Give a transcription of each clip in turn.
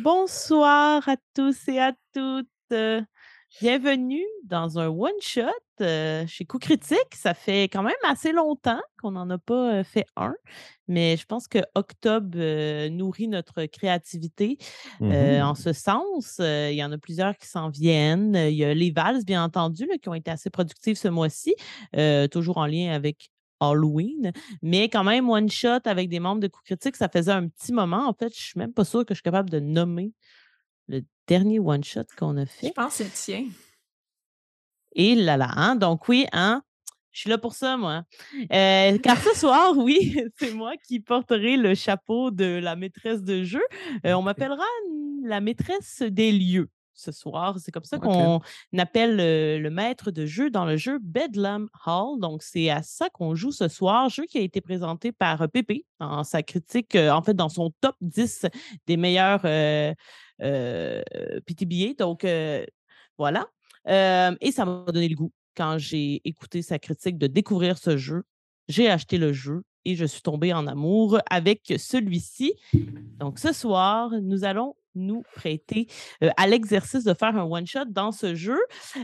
Bonsoir à tous et à toutes. Euh, bienvenue dans un one-shot euh, chez Coup Critique. Ça fait quand même assez longtemps qu'on n'en a pas euh, fait un, mais je pense que octobre nourrit notre créativité Mmh en ce sens. Il y en a plusieurs qui s'en viennent. Il y a les Vals, bien entendu, qui ont été assez productives ce mois-ci, toujours en lien avec Halloween, mais quand même one shot avec des membres de Coup Critique, ça faisait un petit moment. En fait, je suis même pas sûre que je suis capable de nommer le dernier one shot qu'on a fait. Je pense que c'est le tien. Et là là, hein? Donc oui, hein? Je suis là pour ça, moi. Euh, car ce soir, oui, c'est moi qui porterai le chapeau de la maîtresse de jeu. Euh, on m'appellera la maîtresse des lieux ce soir. C'est comme ça qu'on appelle le, maître de jeu dans le jeu Bedlam Hall. Donc, c'est à ça qu'on joue ce soir. Jeu qui a été présenté par euh, Pépé dans sa critique, euh, en fait, dans son top 10 des meilleurs euh, euh PTBA. Donc, voilà. et ça m'a donné le goût quand j'ai écouté sa critique de découvrir ce jeu. J'ai acheté le jeu et je suis tombée en amour avec celui-ci. Donc, ce soir, nous allons nous prêter à l'exercice de faire un one-shot dans ce jeu.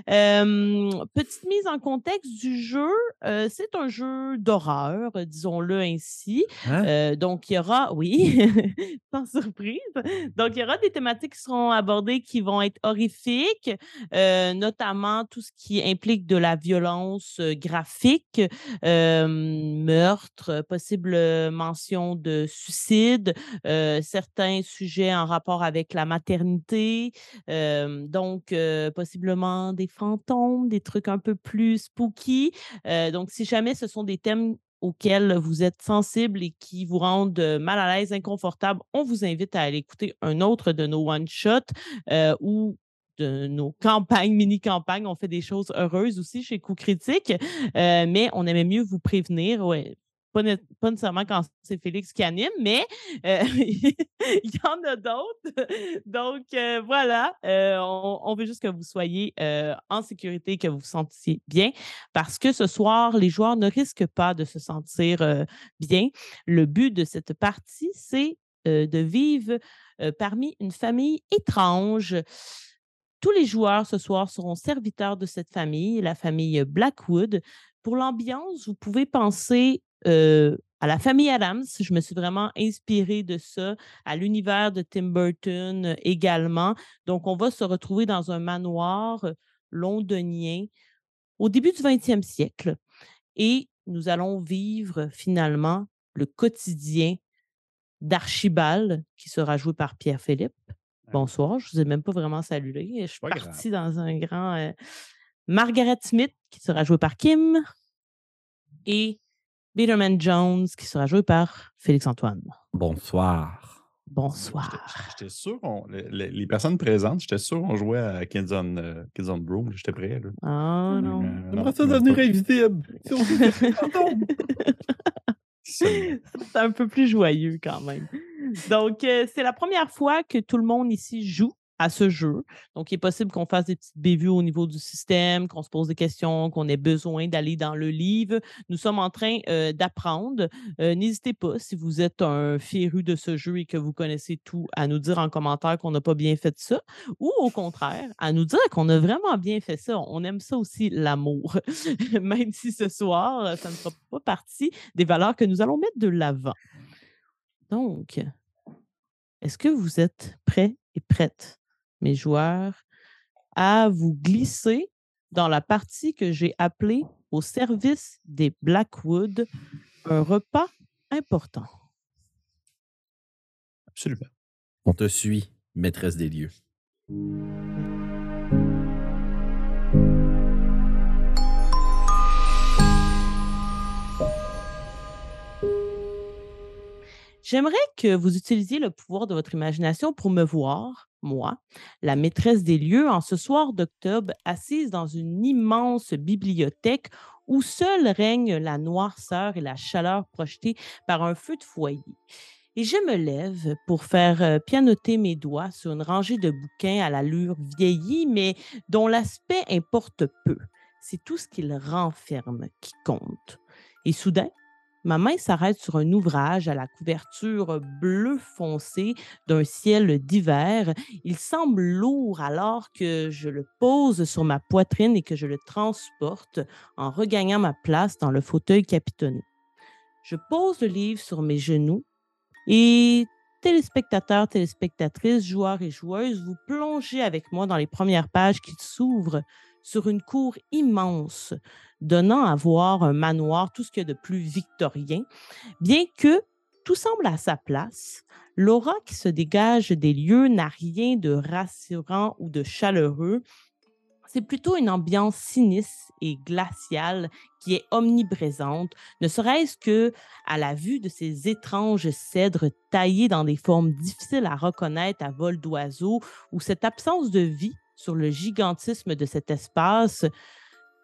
petite mise en contexte du jeu, c'est un jeu d'horreur, disons-le ainsi. Hein? donc, il y aura, oui, sans surprise, donc il y aura des thématiques qui seront abordées qui vont être horrifiques, notamment tout ce qui implique de la violence graphique, meurtre, possible mention de suicide, certains sujets en rapport avec la maternité, donc possiblement des fantômes, des trucs un peu plus spooky. donc, si jamais ce sont des thèmes auxquels vous êtes sensible et qui vous rendent mal à l'aise, inconfortable, on vous invite à aller écouter un autre de nos one-shots ou de nos campagnes, mini-campagnes. On fait des choses heureuses aussi chez Coup Critique, mais on aimait mieux vous prévenir. Pas, nécessairement quand c'est Félix qui anime, mais euh, il y en a d'autres. Donc, euh, voilà, euh, on, veut juste que vous soyez en sécurité, que vous vous sentiez bien, parce que ce soir, les joueurs ne risquent pas de se sentir bien. Le but de cette partie, c'est de vivre parmi une famille étrange. Tous les joueurs ce soir seront serviteurs de cette famille, la famille Blackwood. Pour l'ambiance, vous pouvez penser à la famille Adams. Je me suis vraiment inspirée de ça, à l'univers de Tim Burton également. Donc, on va se retrouver dans un manoir londonien au début du 20e siècle et nous allons vivre finalement le quotidien d'Archibald, qui sera joué par Pierre-Philippe. Bonsoir, je ne vous ai même pas vraiment salué. Je suis partie dans un grand. Margaret Smith, qui sera jouée par Kim. Et Bitterman Jones, qui sera joué par Félix-Antoine. Bonsoir. Bonsoir. J'étais sûr, les, personnes présentes, j'étais sûr qu'on jouait à Kids on, uh, J'étais prêt. Là. Ah non. J'aimerais ça devenir invisible. c'est un peu plus joyeux quand même. Donc, euh, c'est la première fois que tout le monde ici joue à ce jeu. Donc, il est possible qu'on fasse des petites bévues au niveau du système, qu'on se pose des questions, qu'on ait besoin d'aller dans le livre. Nous sommes en train euh, d'apprendre. Euh, n'hésitez pas, si vous êtes un féru de ce jeu et que vous connaissez tout, à nous dire en commentaire qu'on n'a pas bien fait ça, ou au contraire, à nous dire qu'on a vraiment bien fait ça. On aime ça aussi, l'amour, même si ce soir, ça ne sera pas partie des valeurs que nous allons mettre de l'avant. Donc, est-ce que vous êtes prêts et prêtes? Mes joueurs, à vous glisser dans la partie que j'ai appelée au service des Blackwood, un repas important. Absolument. On te suit, maîtresse des lieux. J'aimerais que vous utilisiez le pouvoir de votre imagination pour me voir, moi, la maîtresse des lieux, en ce soir d'octobre, assise dans une immense bibliothèque où seule règne la noirceur et la chaleur projetée par un feu de foyer. Et je me lève pour faire euh, pianoter mes doigts sur une rangée de bouquins à l'allure vieillie, mais dont l'aspect importe peu. C'est tout ce qu'ils renferment qui compte. Et soudain, ma main s'arrête sur un ouvrage à la couverture bleu foncé d'un ciel d'hiver. Il semble lourd alors que je le pose sur ma poitrine et que je le transporte en regagnant ma place dans le fauteuil capitonné. Je pose le livre sur mes genoux et téléspectateurs, téléspectatrices, joueurs et joueuses, vous plongez avec moi dans les premières pages qui s'ouvrent sur une cour immense, donnant à voir un manoir, tout ce qu'il y a de plus victorien, bien que tout semble à sa place. L'aura qui se dégage des lieux n'a rien de rassurant ou de chaleureux. C'est plutôt une ambiance sinistre et glaciale qui est omniprésente, ne serait-ce que à la vue de ces étranges cèdres taillés dans des formes difficiles à reconnaître à vol d'oiseau ou cette absence de vie sur le gigantisme de cet espace.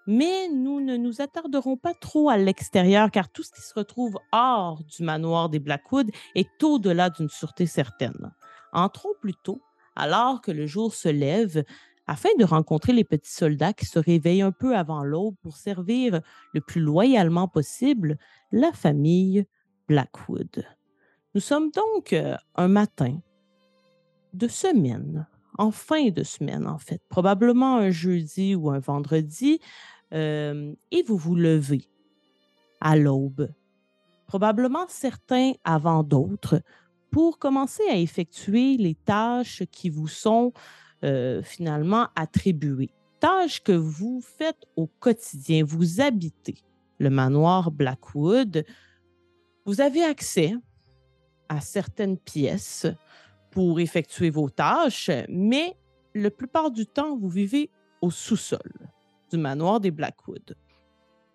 Mais nous ne nous attarderons pas trop à l'extérieur car tout ce qui se retrouve hors du manoir des Blackwood est au-delà d'une sûreté certaine. Entrons plutôt, alors que le jour se lève, afin de rencontrer les petits soldats qui se réveillent un peu avant l'aube pour servir le plus loyalement possible la famille Blackwood. Nous sommes donc euh, un matin de semaine en fin de semaine, en fait, probablement un jeudi ou un vendredi, euh, et vous vous levez à l'aube, probablement certains avant d'autres, pour commencer à effectuer les tâches qui vous sont euh, finalement attribuées. Tâches que vous faites au quotidien. Vous habitez le manoir Blackwood. Vous avez accès à certaines pièces pour effectuer vos tâches, mais la plupart du temps, vous vivez au sous-sol du manoir des Blackwood.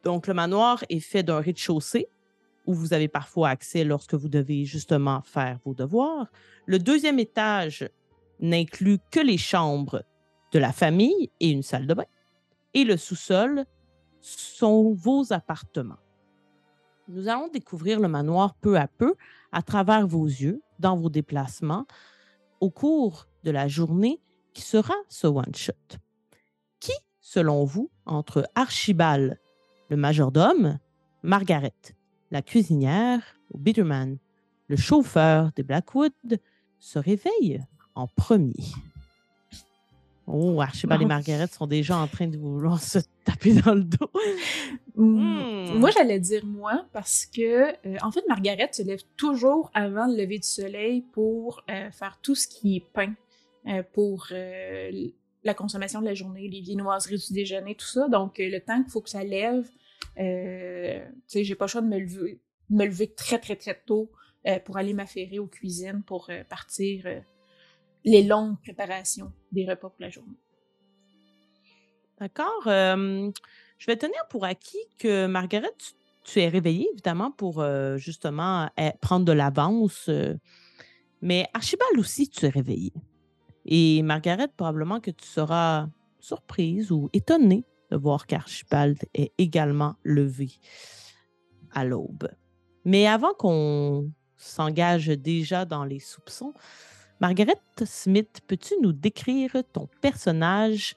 Donc, le manoir est fait d'un rez-de-chaussée où vous avez parfois accès lorsque vous devez justement faire vos devoirs. Le deuxième étage n'inclut que les chambres de la famille et une salle de bain. Et le sous-sol sont vos appartements. Nous allons découvrir le manoir peu à peu à travers vos yeux, dans vos déplacements, au cours de la journée qui sera ce one-shot. Qui, selon vous, entre Archibald, le majordome, Margaret, la cuisinière, ou Bitterman, le chauffeur des Blackwood, se réveille en premier? Oh, Archibald et Margaret sont déjà en train de vouloir se taper dans le dos. Hmm. Moi, j'allais dire moi parce que, euh, en fait, Margaret se lève toujours avant le lever du soleil pour euh, faire tout ce qui est pain euh, pour la consommation de la journée, les viennoiseries du déjeuner, tout ça. Donc, le temps qu'il faut que ça lève, tu sais, j'ai pas le choix de me lever, me lever très, très, très tôt pour aller m'affairer aux cuisines pour partir les longues préparations des repas pour la journée. D'accord. je vais tenir pour acquis que Margaret, tu, es réveillée, évidemment, pour justement eh, prendre de l'avance. mais Archibald aussi, tu es réveillée. Et Margaret, probablement que tu seras surprise ou étonnée de voir qu'Archibald est également levé à l'aube. Mais avant qu'on s'engage déjà dans les soupçons, Margaret Smith, peux-tu nous décrire ton personnage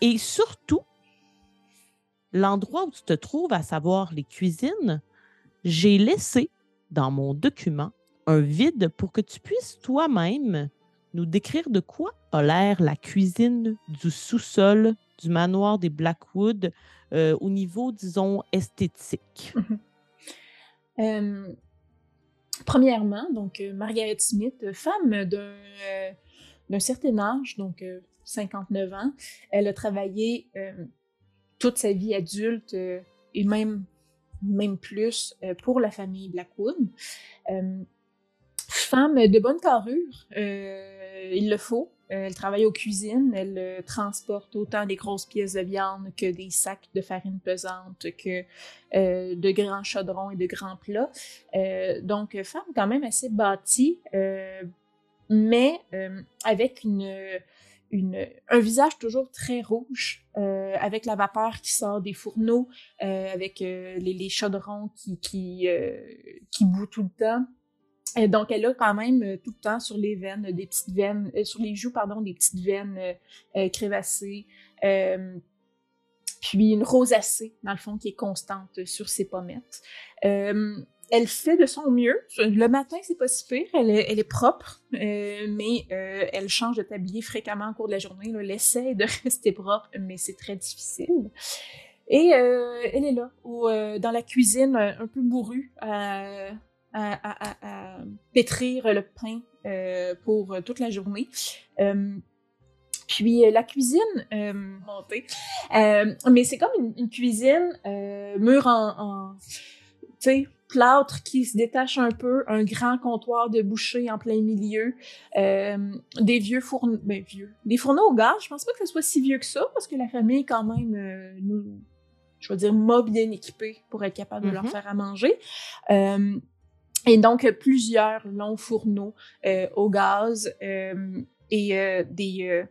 et surtout l'endroit où tu te trouves, à savoir les cuisines? J'ai laissé dans mon document un vide pour que tu puisses toi-même nous décrire de quoi a l'air la cuisine du sous-sol du manoir des Blackwood euh, au niveau, disons, esthétique. euh, Premièrement, donc euh, Margaret Smith, euh, femme d'un euh, certain âge, donc 59 ans, elle a travaillé toute sa vie adulte et même, même plus pour la famille Blackwood. Femme de bonne carrure, il le faut. Euh, elle travaille aux cuisines, elle euh, transporte autant des grosses pièces de viande que des sacs de farine pesante, que euh, de grands chaudrons et de grands plats. donc, femme quand même assez bâtie, mais avec une, un visage toujours très rouge, avec la vapeur qui sort des fourneaux, avec les, les, chaudrons qui, qui, qui bouent tout le temps. Euh, donc, elle a quand même euh, tout le temps sur les veines, des petites veines, euh, sur les joues, pardon, des petites veines crévassées. puis une rosacée, dans le fond, qui est constante sur ses pommettes. Euh, elle fait de son mieux. Le matin, c'est pas si pire. Elle est, propre, euh, mais euh, elle change de tablier fréquemment au cours de la journée. Elle essaie de rester propre, mais c'est très difficile. Et euh, elle est là, euh, dans la cuisine, un peu bourrue, à, à, à, à pétrir le pain euh, pour toute la journée. Euh, puis la cuisine euh, montée, mais c'est comme une, une cuisine mur en, en tu sais plâtre qui se détache un peu, un grand comptoir de boucher en plein milieu, euh, des vieux fourneaux, ben vieux, des fourneaux au gaz. Je pense pas que ce soit si vieux que ça parce que la famille est quand même euh, nous, je veux dire, m'a bien équipée pour être capable de leur faire à manger. Euh, et donc plusieurs longs fourneaux euh, au gaz. euh, et euh, des, euh,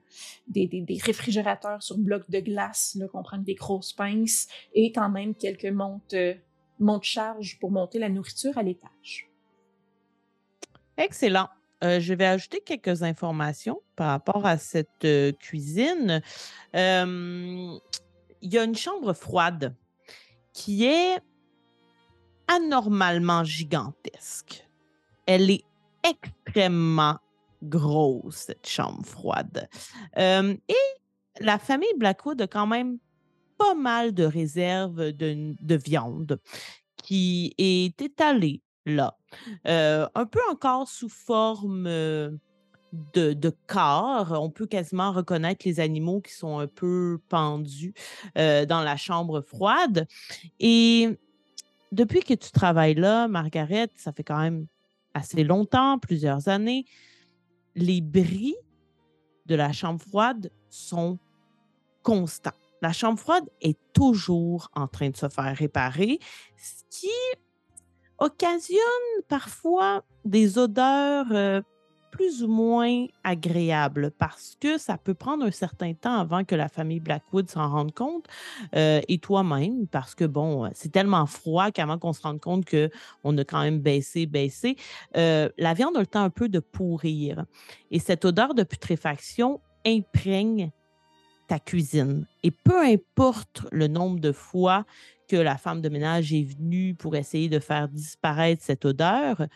des, des, réfrigérateurs sur blocs de glace, qu'on prend des grosses pinces, et quand même quelques montes, euh, monte-charge pour monter la nourriture à l'étage. Excellent. Euh, je vais ajouter quelques informations par rapport à cette euh, cuisine. Euh, Il y a une chambre froide qui est anormalement gigantesque. Elle est extrêmement grosse, cette chambre froide. Euh, et la famille Blackwood a quand même pas mal de réserves de, de viande qui est étalée là. Euh, un peu encore sous forme euh, de, corps. On peut quasiment reconnaître les animaux qui sont un peu pendus dans la chambre froide. Et depuis que tu travailles là, Margaret, ça fait quand même assez longtemps, plusieurs années, les bris de la chambre froide sont constants. La chambre froide est toujours en train de se faire réparer, ce qui occasionne parfois des odeurs euh, plus ou moins agréables parce que ça peut prendre un certain temps avant que la famille Blackwood s'en rende compte euh, et toi-même parce que bon, c'est tellement froid qu'avant qu'on se rende compte que on a quand même baissé, baissé, euh, la viande a le temps un peu de pourrir et cette odeur de putréfaction imprègne ta cuisine. Et peu importe le nombre de fois que la femme de ménage est venue pour essayer de faire disparaître cette odeur,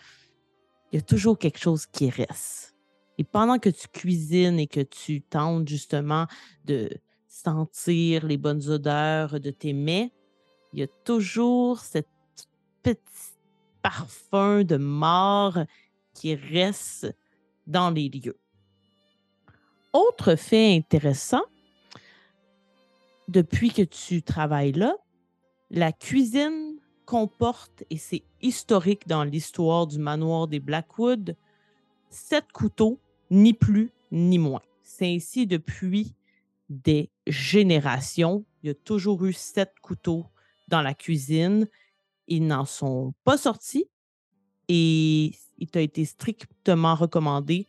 il y a toujours quelque chose qui reste. Et pendant que tu cuisines et que tu tentes justement de sentir les bonnes odeurs de tes mets, il y a toujours cette petit parfum de mort qui reste dans les lieux. Autre fait intéressant, depuis que tu travailles là, la cuisine comporte, et c'est historique dans l'histoire du manoir des Blackwood, sept couteaux, ni plus ni moins. C'est ainsi depuis des générations. Il y a toujours eu sept couteaux dans la cuisine. Ils n'en sont pas sortis et il t'a été strictement recommandé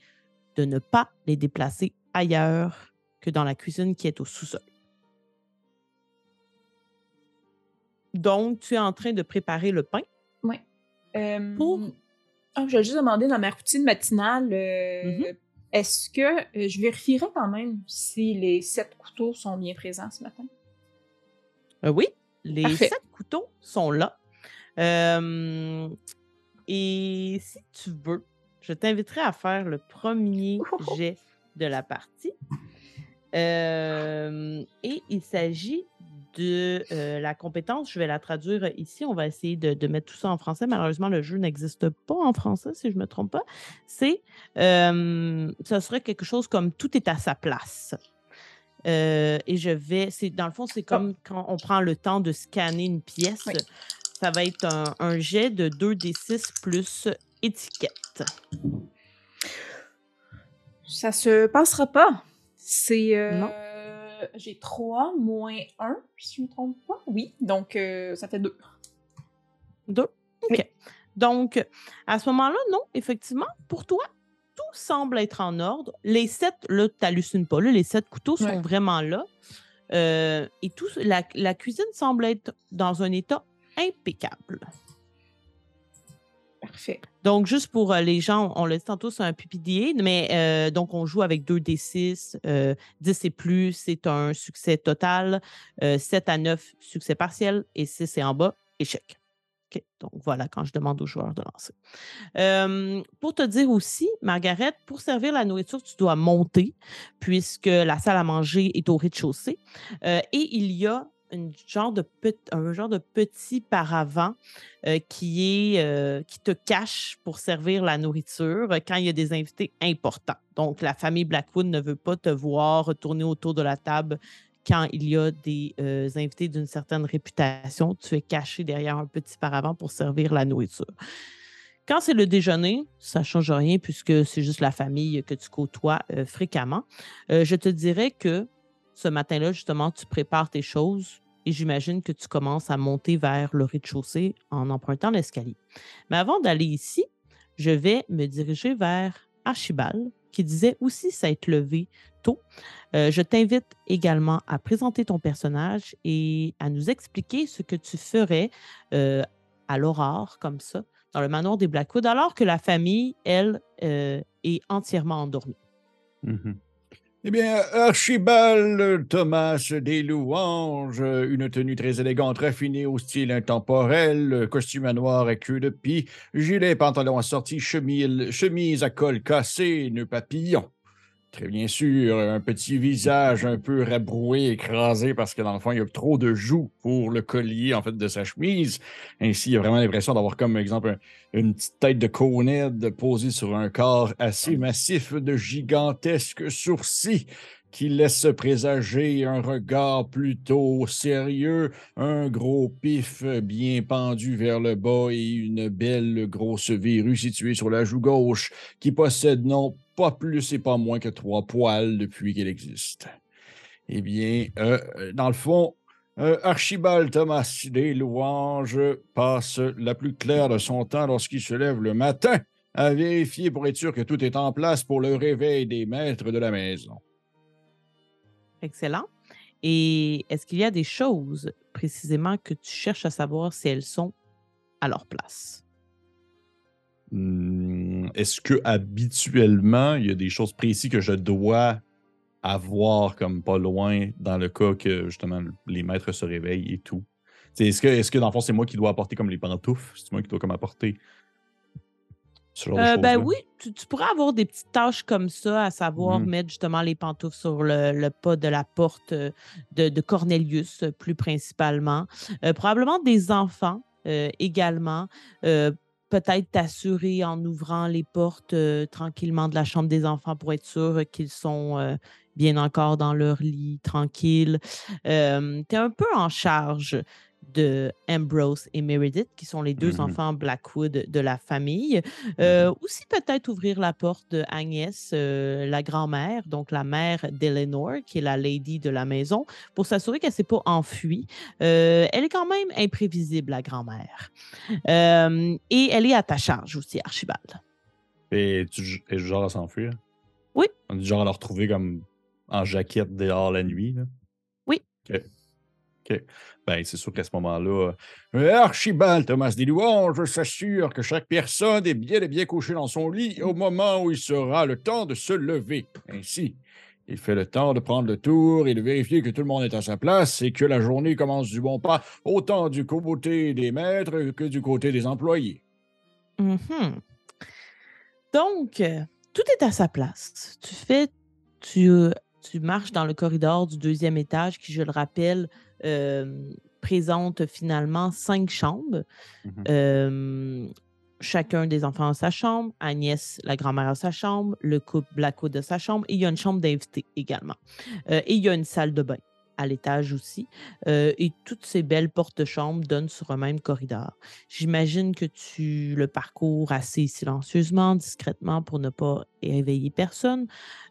de ne pas les déplacer ailleurs que dans la cuisine qui est au sous-sol. Donc, tu es en train de préparer le pain? Oui. Euh, Pour? Ah, je vais juste demander dans ma routine matinale, euh, Mhm. est-ce que euh, je vérifierai quand même si les sept couteaux sont bien présents ce matin? Oui, les Parfait. sept couteaux sont là. Et si tu veux, je t'inviterai à faire le premier Ouhoho. jet de la partie. Et il s'agit de euh, la compétence. Je vais la traduire ici. On va essayer de, de mettre tout ça en français. Malheureusement, le jeu n'existe pas en français, si je ne me trompe pas. C'est, euh, ce serait quelque chose comme tout est à sa place. Euh, et je vais, c'est dans le fond, c'est comme quand on prend le temps de scanner une pièce. Oui. Ça va être un, un jet de 2d6 plus étiquette. Ça se passera pas. C'est. euh, Non. J'ai 3 moins 1, si je ne me trompe pas. Oui, donc euh, ça fait 2. Deux? OK. Oui. Donc, à ce moment-là, non, effectivement, pour toi, tout semble être en ordre. Les sept, là, tu n'hallucines pas. Là, les sept couteaux sont Ouais. vraiment là. Euh, et tout, la, la cuisine semble être dans un état impeccable. Donc, juste pour euh, les gens, on l'a dit tantôt, c'est un PPDA, mais euh, donc on joue avec 2 D6. 10 et plus, c'est un succès total. 7 à 9, succès partiel. Et 6 et en bas, échec. OK. Donc, voilà quand je demande aux joueurs de lancer. pour te dire aussi, Margaret, pour servir la nourriture, tu dois monter puisque la salle à manger est au rez-de-chaussée. et il y a un genre de petit paravent euh, euh, qui te cache pour servir la nourriture quand il y a des invités importants. Donc, la famille Blackwood ne veut pas te voir retourner autour de la table quand il y a des euh, invités d'une certaine réputation. Tu es caché derrière un petit paravent pour servir la nourriture. Quand c'est le déjeuner, ça ne change rien puisque c'est juste la famille que tu côtoies fréquemment. je te dirais que ce matin-là, justement, tu prépares tes choses et j'imagine que tu commences à monter vers le rez-de-chaussée en empruntant l'escalier. Mais avant d'aller ici, je vais me diriger vers Archibald, qui disait aussi s'être levé tôt. Euh, je t'invite également à présenter ton personnage et à nous expliquer ce que tu ferais euh, à l'aurore, comme ça, dans le manoir des Blackwood, alors que la famille, elle, euh, est entièrement endormie. Mmh eh bien, Archibald Thomas des Louanges, une tenue très élégante, raffinée au style intemporel, costume à noir à queue de pie, gilet, pantalon assorti, chemise, chemise à col cassé, nœud papillon. Très bien sûr, un petit visage un peu rabroué, écrasé, parce que dans le fond, il y a trop de joues pour le collier, en fait, de sa chemise. Ainsi, il y a vraiment l'impression d'avoir comme exemple une petite tête de conède posée sur un corps assez massif de gigantesques sourcils qui laisse présager un regard plutôt sérieux, un gros pif bien pendu vers le bas et une belle grosse verrue située sur la joue gauche qui possède non pas plus et pas moins que trois poils depuis qu'elle existe. Eh bien, euh, dans le fond, euh, Archibald Thomas des Louanges passe la plus claire de son temps lorsqu'il se lève le matin à vérifier pour être sûr que tout est en place pour le réveil des maîtres de la maison. Excellent. Et est-ce qu'il y a des choses précisément que tu cherches à savoir si elles sont à leur place? Mmh, est-ce que habituellement, il y a des choses précises que je dois avoir comme pas loin dans le cas que justement les maîtres se réveillent et tout? Est-ce que, est que dans le fond, c'est moi qui dois apporter comme les pantoufles? C'est moi qui dois comme apporter euh, ben oui, tu, pourrais avoir des petites tâches comme ça, à savoir mmh. mettre justement les pantoufles sur le, pas de la porte euh, de, Cornelius, euh, plus principalement. probablement des enfants également. Peut-être t'assurer en ouvrant les portes tranquillement de la chambre des enfants pour être sûr qu'ils sont bien encore dans leur lit, tranquille. tu es un peu en charge de Ambrose et Meredith, qui sont les deux mmh enfants Blackwood de la famille. Euh, aussi, peut-être ouvrir la porte de Agnès, euh, la grand-mère, donc la mère d'Eleanor, qui est la lady de la maison, pour s'assurer qu'elle ne s'est pas enfuie. Euh, elle est quand même imprévisible, la grand-mère. et elle est à ta charge aussi, Archibald. Et tu es genre à s'enfuir? Oui. On est genre à la retrouver comme en jaquette dehors la nuit? Là? Oui. Ben, c'est sûr qu'à ce moment-là, euh, Archibald Thomas je s'assure que chaque personne est bien et bien couchée dans son lit au moment où il sera le temps de se lever. Ainsi, il fait le temps de prendre le tour et de vérifier que tout le monde est à sa place et que la journée commence du bon pas, autant du côté des maîtres que du côté des employés. Mm-hmm. Donc, euh, tout est à sa place. Tu fais, tu, euh, tu marches dans le corridor du deuxième étage qui, je le rappelle, présente finalement cinq chambres. Mmh chacun des enfants a sa chambre, Agnès, la grand-mère, a sa chambre, le couple Blackwood a sa chambre, et il y a une chambre d'invité également. et il y a une salle de bain à l'étage aussi. et toutes ces belles portes-chambres donnent sur un même corridor. J'imagine que tu le parcours assez silencieusement, discrètement pour ne pas réveiller personne.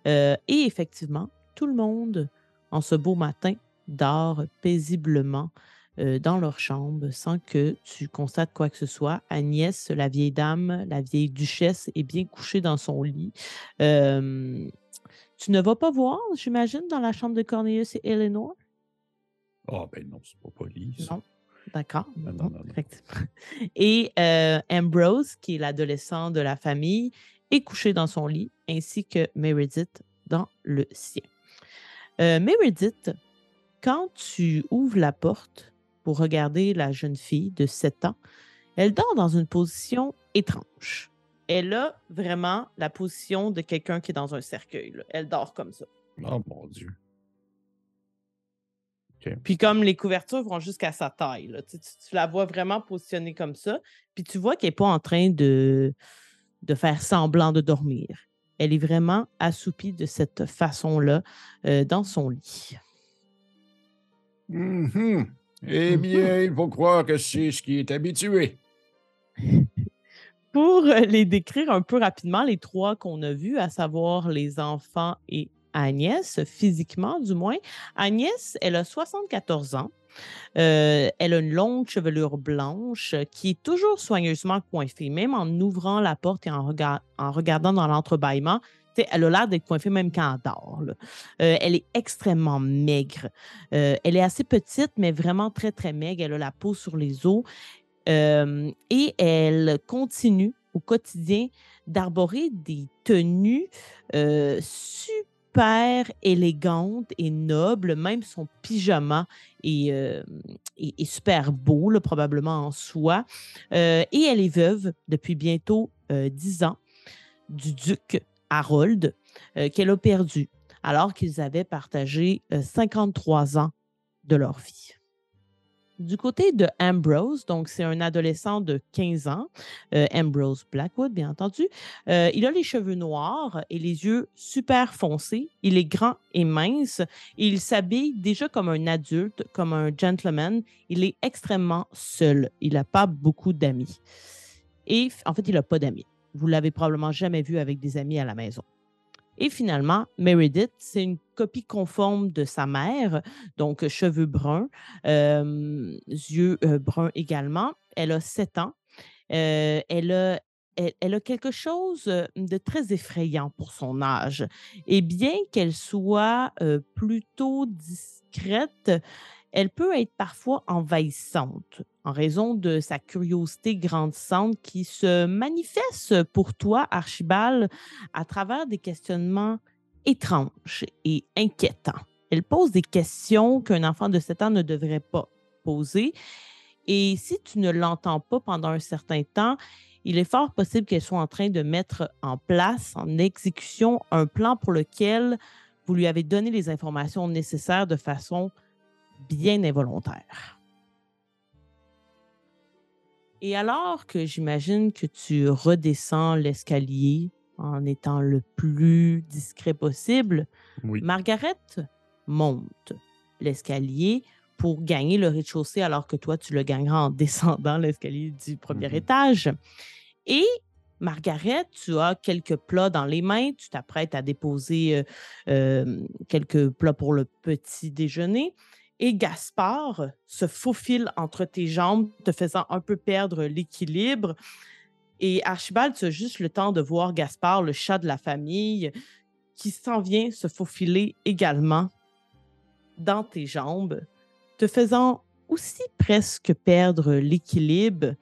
et effectivement, tout le monde, en ce beau matin, dort paisiblement dans leur chambre sans que tu constates quoi que ce soit. Agnès, la vieille dame, la vieille duchesse, est bien couchée dans son lit. tu ne vas pas voir, j'imagine, dans la chambre de Cornelius et Eleanor? Ah, ben non, c'est pas poli. Non. D'accord. Non, non, non. Et euh, Ambrose, qui est l'adolescent de la famille, est couché dans son lit, ainsi que Meredith dans le sien. Euh, Meredith, quand tu ouvres la porte pour regarder la jeune fille de 7 ans, elle dort dans une position étrange. Elle a vraiment la position de quelqu'un qui est dans un cercueil. là. Elle dort comme ça. Oh mon Dieu. Puis comme les couvertures vont jusqu'à sa taille, là, tu, tu- tu la vois vraiment positionnée comme ça. Puis tu vois qu'elle n'est pas en train de, de faire semblant de dormir. Elle est vraiment assoupie de cette façon-là euh, dans son lit. Mhm. Eh bien, il faut croire que c'est ce qui est habitué. Pour euh, les décrire un peu rapidement, les trois qu'on a vus, à savoir les enfants et Agnès, physiquement du moins. Agnès, elle a 74 ans. Euh, elle a une longue chevelure blanche euh, qui est toujours soigneusement coiffée, même en ouvrant la porte et en, rega- en regardant dans l'entrebâillement. Elle a l'air d'être coiffée même quand elle dort. elle est extrêmement maigre. Euh, elle est assez petite, mais vraiment très, très maigre. Elle a la peau sur les os. Euh, et elle continue au quotidien d'arborer des tenues euh, super élégantes et nobles. Même son pyjama est, super beau, probablement en soie. Et elle est veuve depuis bientôt 10 ans du duc Harold euh, qu'elle a perdu alors qu'ils avaient partagé euh, 53 ans de leur vie. Du côté de Ambrose, donc c'est un adolescent de 15 ans, euh, Ambrose Blackwood, bien entendu. Euh, il a les cheveux noirs et les yeux super foncés. Il est grand et mince et il s'habille déjà comme un adulte, comme un gentleman. Il est extrêmement seul. Il n'a pas beaucoup d'amis. Et en fait, il n'a pas d'amis. Vous l'avez probablement jamais vu avec des amis à la maison. Et finalement, Meredith, c'est une copie conforme de sa mère, donc cheveux bruns, euh, yeux euh, bruns également. Elle a 7 ans. Euh, elle, a, elle, elle a quelque chose de très effrayant pour son âge. Et bien qu'elle soit plutôt discrète, elle peut être parfois envahissante en raison de sa curiosité grandissante qui se manifeste pour toi, Archibald, à travers des questionnements étranges et inquiétants. Elle pose des questions qu'un enfant de 7 ans ne devrait pas poser. Et si tu ne l'entends pas pendant un certain temps, il est fort possible qu'elle soit en train de mettre en place, en exécution, un plan pour lequel vous lui avez donné les informations nécessaires de façon bien involontaire. Et alors que j'imagine que tu redescends l'escalier en étant le plus discret possible, Oui. Margaret monte l'escalier pour gagner le rez-de-chaussée alors que toi, tu le gagneras en descendant l'escalier du premier Mhm. étage. Et Margaret, tu as quelques plats dans les mains, tu t'apprêtes à déposer euh, euh, quelques plats pour le petit déjeuner. Et Gaspard se faufile entre tes jambes, te faisant un peu perdre l'équilibre. Et Archibald, tu juste le temps de voir Gaspard, le chat de la famille, qui s'en vient se faufiler également dans tes jambes, te faisant aussi presque perdre l'équilibre.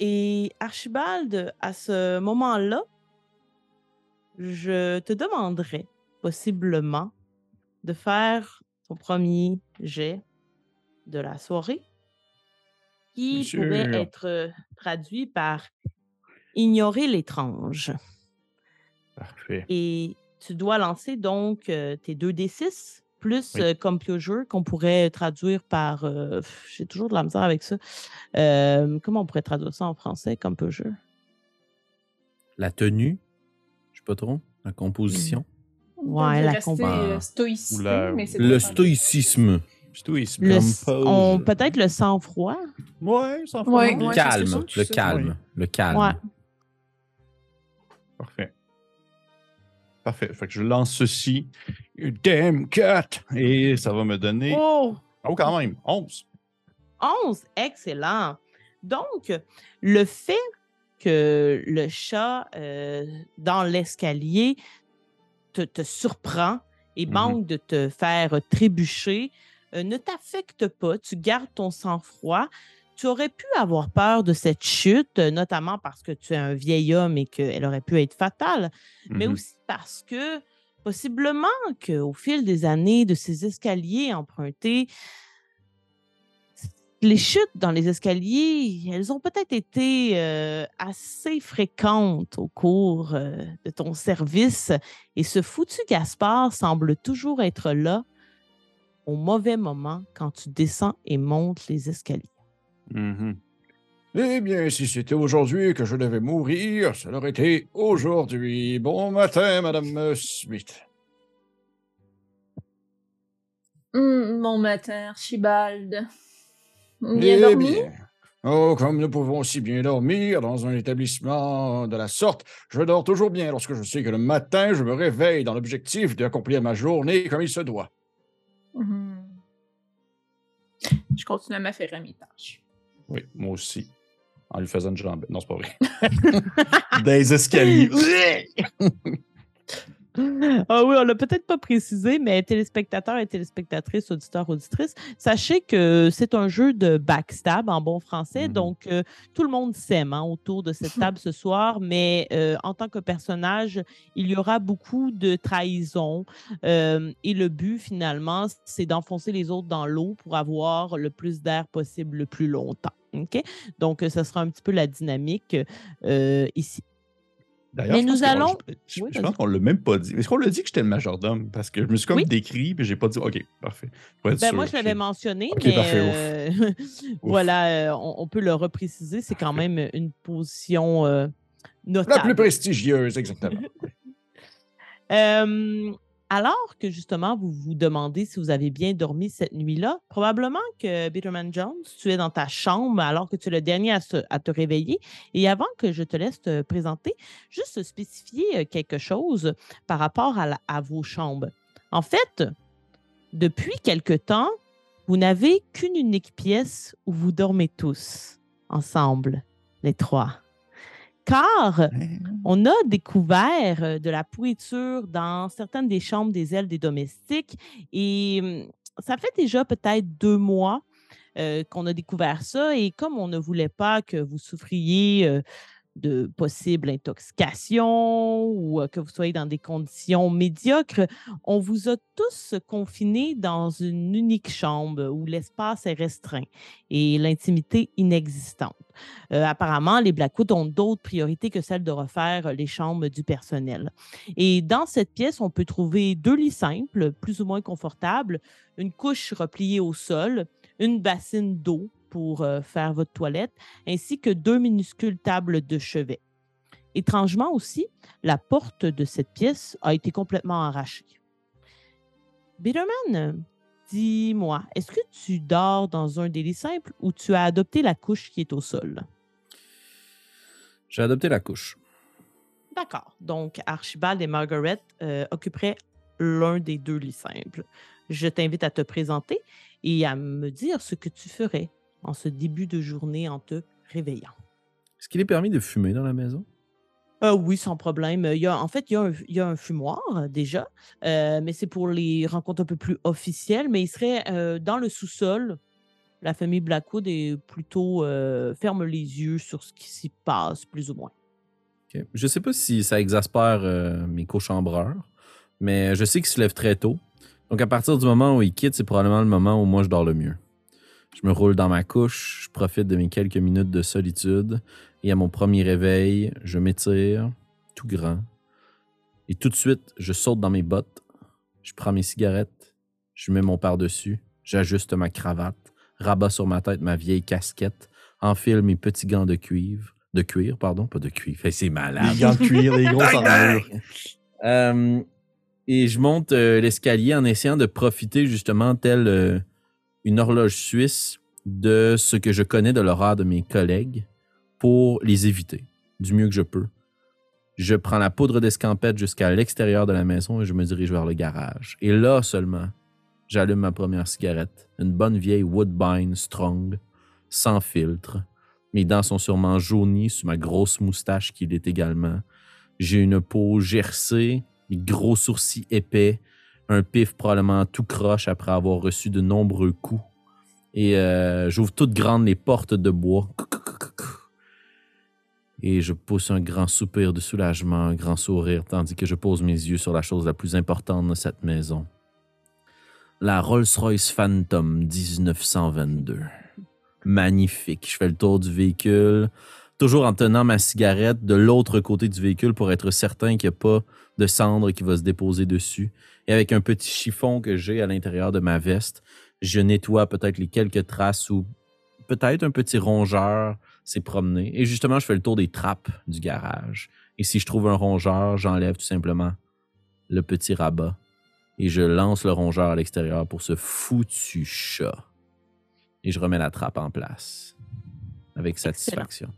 Et Archibald, à ce moment-là, je te demanderais possiblement de faire premier jet de la soirée, qui pourrait sûr. être euh, traduit par ignorer l'étrange. Parfait. Et tu dois lancer donc euh, tes 2d6 plus Oui. euh, computer qu'on pourrait traduire par. euh, J'ai toujours de la misère avec ça. Comment on pourrait traduire ça en français, computer? La tenue, je sais pas trop, la composition. Ouais, de la rester euh, stoïcité, Ou la- mais c'est Le pas- stoïcisme. Stoïcisme. Le, Compose. on- Peut-être le sang-froid. Ouais, sans Ouais, problème. ouais, calme, le calme, le calme. Ouais. Parfait. Parfait. Fait que je lance ceci. Damn cat! Et ça va me donner. Oh! Oh, quand même, 11. 11, excellent. Donc, le fait que le chat euh, dans l'escalier te, te surprend et Mhm. manque de te faire trébucher euh, ne t'affecte pas, tu gardes ton sang-froid. Tu aurais pu avoir peur de cette chute, euh, notamment parce que tu es un vieil homme et qu'elle aurait pu être fatale, mais Mhm. aussi parce que possiblement qu'au fil des années de ces escaliers empruntés, les chutes dans les escaliers, elles ont peut-être été euh, assez fréquentes au cours euh, de ton service et ce foutu Gaspard semble toujours être là au mauvais moment quand tu descends et montes les escaliers. Mhm. Eh bien, si c'était aujourd'hui que je devais mourir, ça aurait été aujourd'hui. Bon matin, Madame Smith. Hum, bon matin, Archibald. Bien dormi? bien. Oh, comme nous pouvons si bien dormir dans un établissement de la sorte, je dors toujours bien lorsque je sais que le matin, je me réveille dans l'objectif d'accomplir ma journée comme il se doit. Hum. Je continue à m'affairer à mes tâches. Oui, moi aussi. En lui faisant une jambe. Non, c'est pas vrai. Des escaliers. Ah oui, on l'a peut-être pas précisé, mais téléspectateurs et téléspectatrices, auditeurs, auditrices, sachez que c'est un jeu de backstab en bon français. Mhm. Donc, euh, tout le monde s'aime hein, autour de cette table ce soir, mais euh, en tant que personnage, il y aura beaucoup de trahison. euh, et le but, finalement, c'est d'enfoncer les autres dans l'eau pour avoir le plus d'air possible le plus longtemps. OK? Donc, ça sera un petit peu la dynamique ici. D'ailleurs, Mais je pense nous qu'on- allons- Je, je- Oui, je vas-y. pense qu'on l'a même pas dit. Est-ce qu'on l'a dit que j'étais le majordome? Parce que je me suis comme Oui. décrit, puis j'ai pas dit. OK, parfait. Ben, sûr, moi, je l'avais mentionné, mais parfait, ouf. euh, voilà, euh, on, on peut le repréciser. C'est quand même une position euh, La plus notable. prestigieuse, exactement. Alors que justement, vous vous demandez si vous avez bien dormi cette nuit-là, probablement que Bitterman Jones, tu es dans ta chambre alors que tu es le dernier à, te réveiller. Et avant que je te laisse te présenter, juste spécifier euh, quelque chose par rapport à, à vos chambres. En fait, depuis quelque temps, vous n'avez qu'une unique pièce où vous dormez tous ensemble, les trois. Car on a découvert euh, de la pourriture dans certaines des chambres des ailes des domestiques et hum, ça fait déjà peut-être deux mois euh, qu'on a découvert ça et comme on ne voulait pas que vous souffriez euh, de possibles intoxications ou que vous soyez dans des conditions médiocres, on vous a tous confinés dans une unique chambre où l'espace est restreint et l'intimité inexistante. Apparemment, les Blackwood ont d'autres priorités que celle de refaire les chambres du personnel. Et dans cette pièce, on peut trouver deux lits simples, plus ou moins confortables, une couche repliée au sol, une bassine d'eau pour euh, faire votre toilette, ainsi que deux minuscules tables de chevet. Étrangement aussi, la porte de cette pièce a été complètement arrachée. Bitterman, dis-moi, est-ce que tu dors dans un des lits simples ou tu as adopté la couche qui est au sol? J'ai adopté la couche. D'accord. Donc, Archibald et Margaret euh, occuperaient l'un des deux lits simples. Je t'invite à te présenter et à me dire ce que tu ferais en ce début de journée en te réveillant. Est-ce qu'il est permis de fumer dans la maison? Euh, oui, sans problème. Il y a, en fait, il y a un, il y a un fumoir déjà, euh, mais c'est pour les rencontres un peu plus officielles. Mais il serait euh, dans le sous-sol. La famille Blackwood est plutôt ferme les yeux sur ce qui s'y passe, plus ou moins. Je sais pas si ça exaspère mes cochambreurs, mais je sais qu'ils se lèvent très tôt. Donc, à partir du moment où ils quittent, c'est probablement le moment où moi je dors le mieux. Je me roule dans ma couche, je profite de mes quelques minutes de solitude, et à mon premier réveil, je m'étire, tout grand, et tout de suite, je saute dans mes bottes, je prends mes cigarettes, je mets mon par-dessus, j'ajuste ma cravate, rabats sur ma tête ma vieille casquette, enfile mes petits gants de cuivre, de cuir, pardon, pas de cuivre, c'est malade. Les gants de cuir, les grosses armures. Euh, et je monte euh, l'escalier en essayant de profiter justement, tel euh, une horloge suisse, de ce que je connais de l'horreur de mes collègues pour les éviter du mieux que je peux. Je prends la poudre d'escampette jusqu'à l'extérieur de la maison et je me dirige vers le garage. Et là seulement, j'allume ma première cigarette, une bonne vieille Woodbine Strong, sans filtre. Mes dents sont sûrement jaunies sous ma grosse moustache qui l'est également. J'ai une peau gercée, des gros sourcils épais, un pif probablement tout croche après avoir reçu de nombreux coups. Et euh, j'ouvre toutes grandes les portes de bois. Et je pousse un grand soupir de soulagement, un grand sourire, tandis que je pose mes yeux sur la chose la plus importante de cette maison. La Rolls-Royce Phantom 1922. Magnifique. Je fais le tour du véhicule, toujours en tenant ma cigarette de l'autre côté du véhicule pour être certain qu'il n'y a pas de cendre qui va se déposer dessus. Et avec un petit chiffon que j'ai à l'intérieur de ma veste, je nettoie peut-être les quelques traces ou peut-être un petit rongeur s'est promené. Et justement, je fais le tour des trappes du garage. Et si je trouve un rongeur, j'enlève tout simplement le petit rabat et je lance le rongeur à l'extérieur pour ce foutu chat. Et je remets la trappe en place avec satisfaction.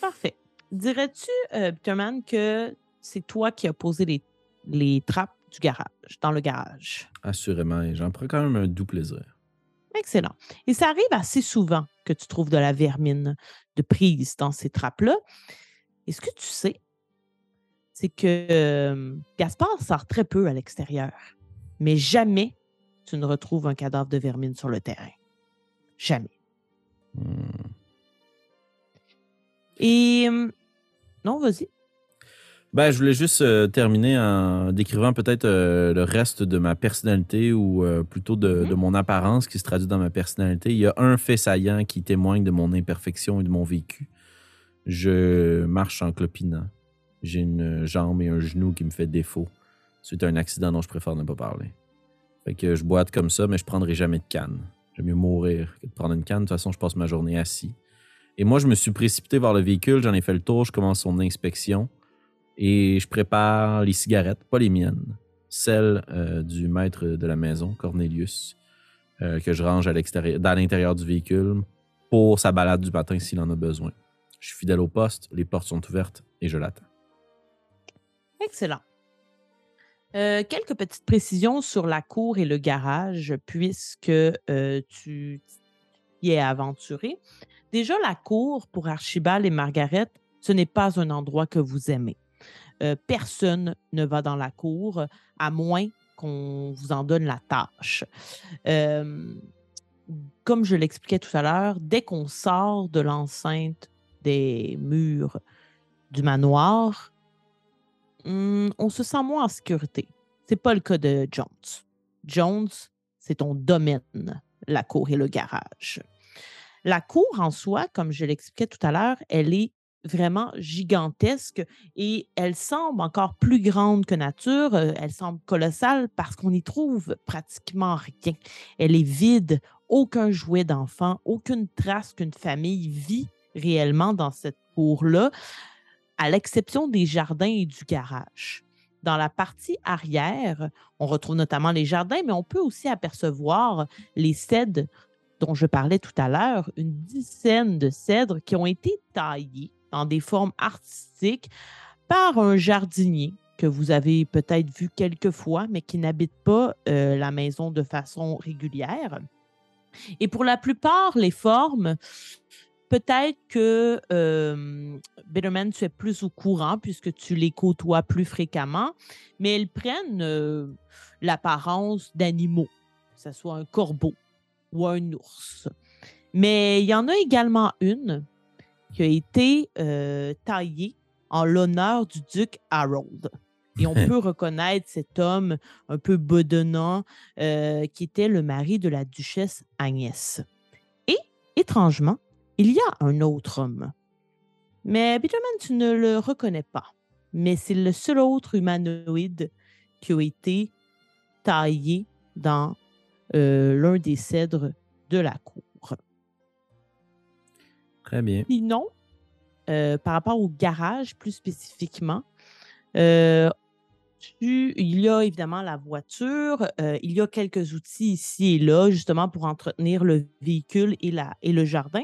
Parfait. Dirais-tu, euh, Peterman, que c'est toi qui as posé les, les trappes du garage, dans le garage? Assurément, et j'en prends quand même un doux plaisir. Excellent. Et ça arrive assez souvent que tu trouves de la vermine de prise dans ces trappes-là. Et ce que tu sais, c'est que euh, Gaspard sort très peu à l'extérieur, mais jamais tu ne retrouves un cadavre de vermine sur le terrain. Jamais. Hmm. Et hum, non, vas-y. Ben, je voulais juste euh, terminer en décrivant peut-être euh, le reste de ma personnalité ou euh, plutôt de, Mhm. de mon apparence qui se traduit dans ma personnalité. Il y a un fait saillant qui témoigne de mon imperfection et de mon vécu. Je marche en clopinant. J'ai une jambe et un genou qui me fait défaut suite à un accident dont je préfère ne pas parler. Fait que je boite comme ça, mais je prendrai jamais de canne. J'aime mieux mourir que de prendre une canne. De toute façon, je passe ma journée assis. Et moi, je me suis précipité vers le véhicule, j'en ai fait le tour, je commence son inspection et je prépare les cigarettes, pas les miennes, celles euh, du maître de la maison, Cornelius, euh, que je range à dans l'intérieur du véhicule pour sa balade du matin s'il en a besoin. Je suis fidèle au poste, les portes sont ouvertes et je l'attends. Excellent. Euh, quelques petites précisions sur la cour et le garage, puisque tu y es aventuré. Déjà, la cour, pour Archibald et Margaret, ce n'est pas un endroit que vous aimez. Euh, personne ne va dans la cour, à moins qu'on vous en donne la tâche. Euh, comme je l'expliquais tout à l'heure, dès qu'on sort de l'enceinte des murs du manoir, hum, on se sent moins en sécurité. C'est pas le cas de Jones. Jones, c'est ton domaine, la cour et le garage. La cour en soi, comme je l'expliquais tout à l'heure, elle est vraiment gigantesque et elle semble encore plus grande que nature. Euh, Elle semble colossale parce qu'on n'y trouve pratiquement rien. Elle est vide, aucun jouet d'enfant, aucune trace qu'une famille vit réellement dans cette cour-là, à l'exception des jardins et du garage. Dans la partie arrière, on retrouve notamment les jardins, mais on peut aussi apercevoir les cèdres dont je parlais tout à l'heure, une dizaine de cèdres qui ont été taillés dans des formes artistiques par un jardinier que vous avez peut-être vu quelques fois, mais qui n'habite pas euh, la maison de façon régulière. Et pour la plupart, les formes, peut-être que euh, Bitterman, tu es plus au courant puisque tu les côtoies plus fréquemment, mais elles prennent euh, l'apparence d'animaux, que ce soit un corbeau ou un ours. Mais il y en a également une qui a été euh, taillée en l'honneur du duc Harold. Et on peut reconnaître cet homme un peu bedonnant euh, qui était le mari de la duchesse Agnès. Et, étrangement, il y a un autre homme. Mais Bitterman, tu ne le reconnais pas. Mais c'est le seul autre humanoïde qui a été taillé dans euh, l'un des cèdres de la cour. Très bien. Sinon, euh, par rapport au garage plus spécifiquement, euh, tu- il y a évidemment la voiture, euh, il y a quelques outils ici et là, justement pour entretenir le véhicule et, la, et le jardin,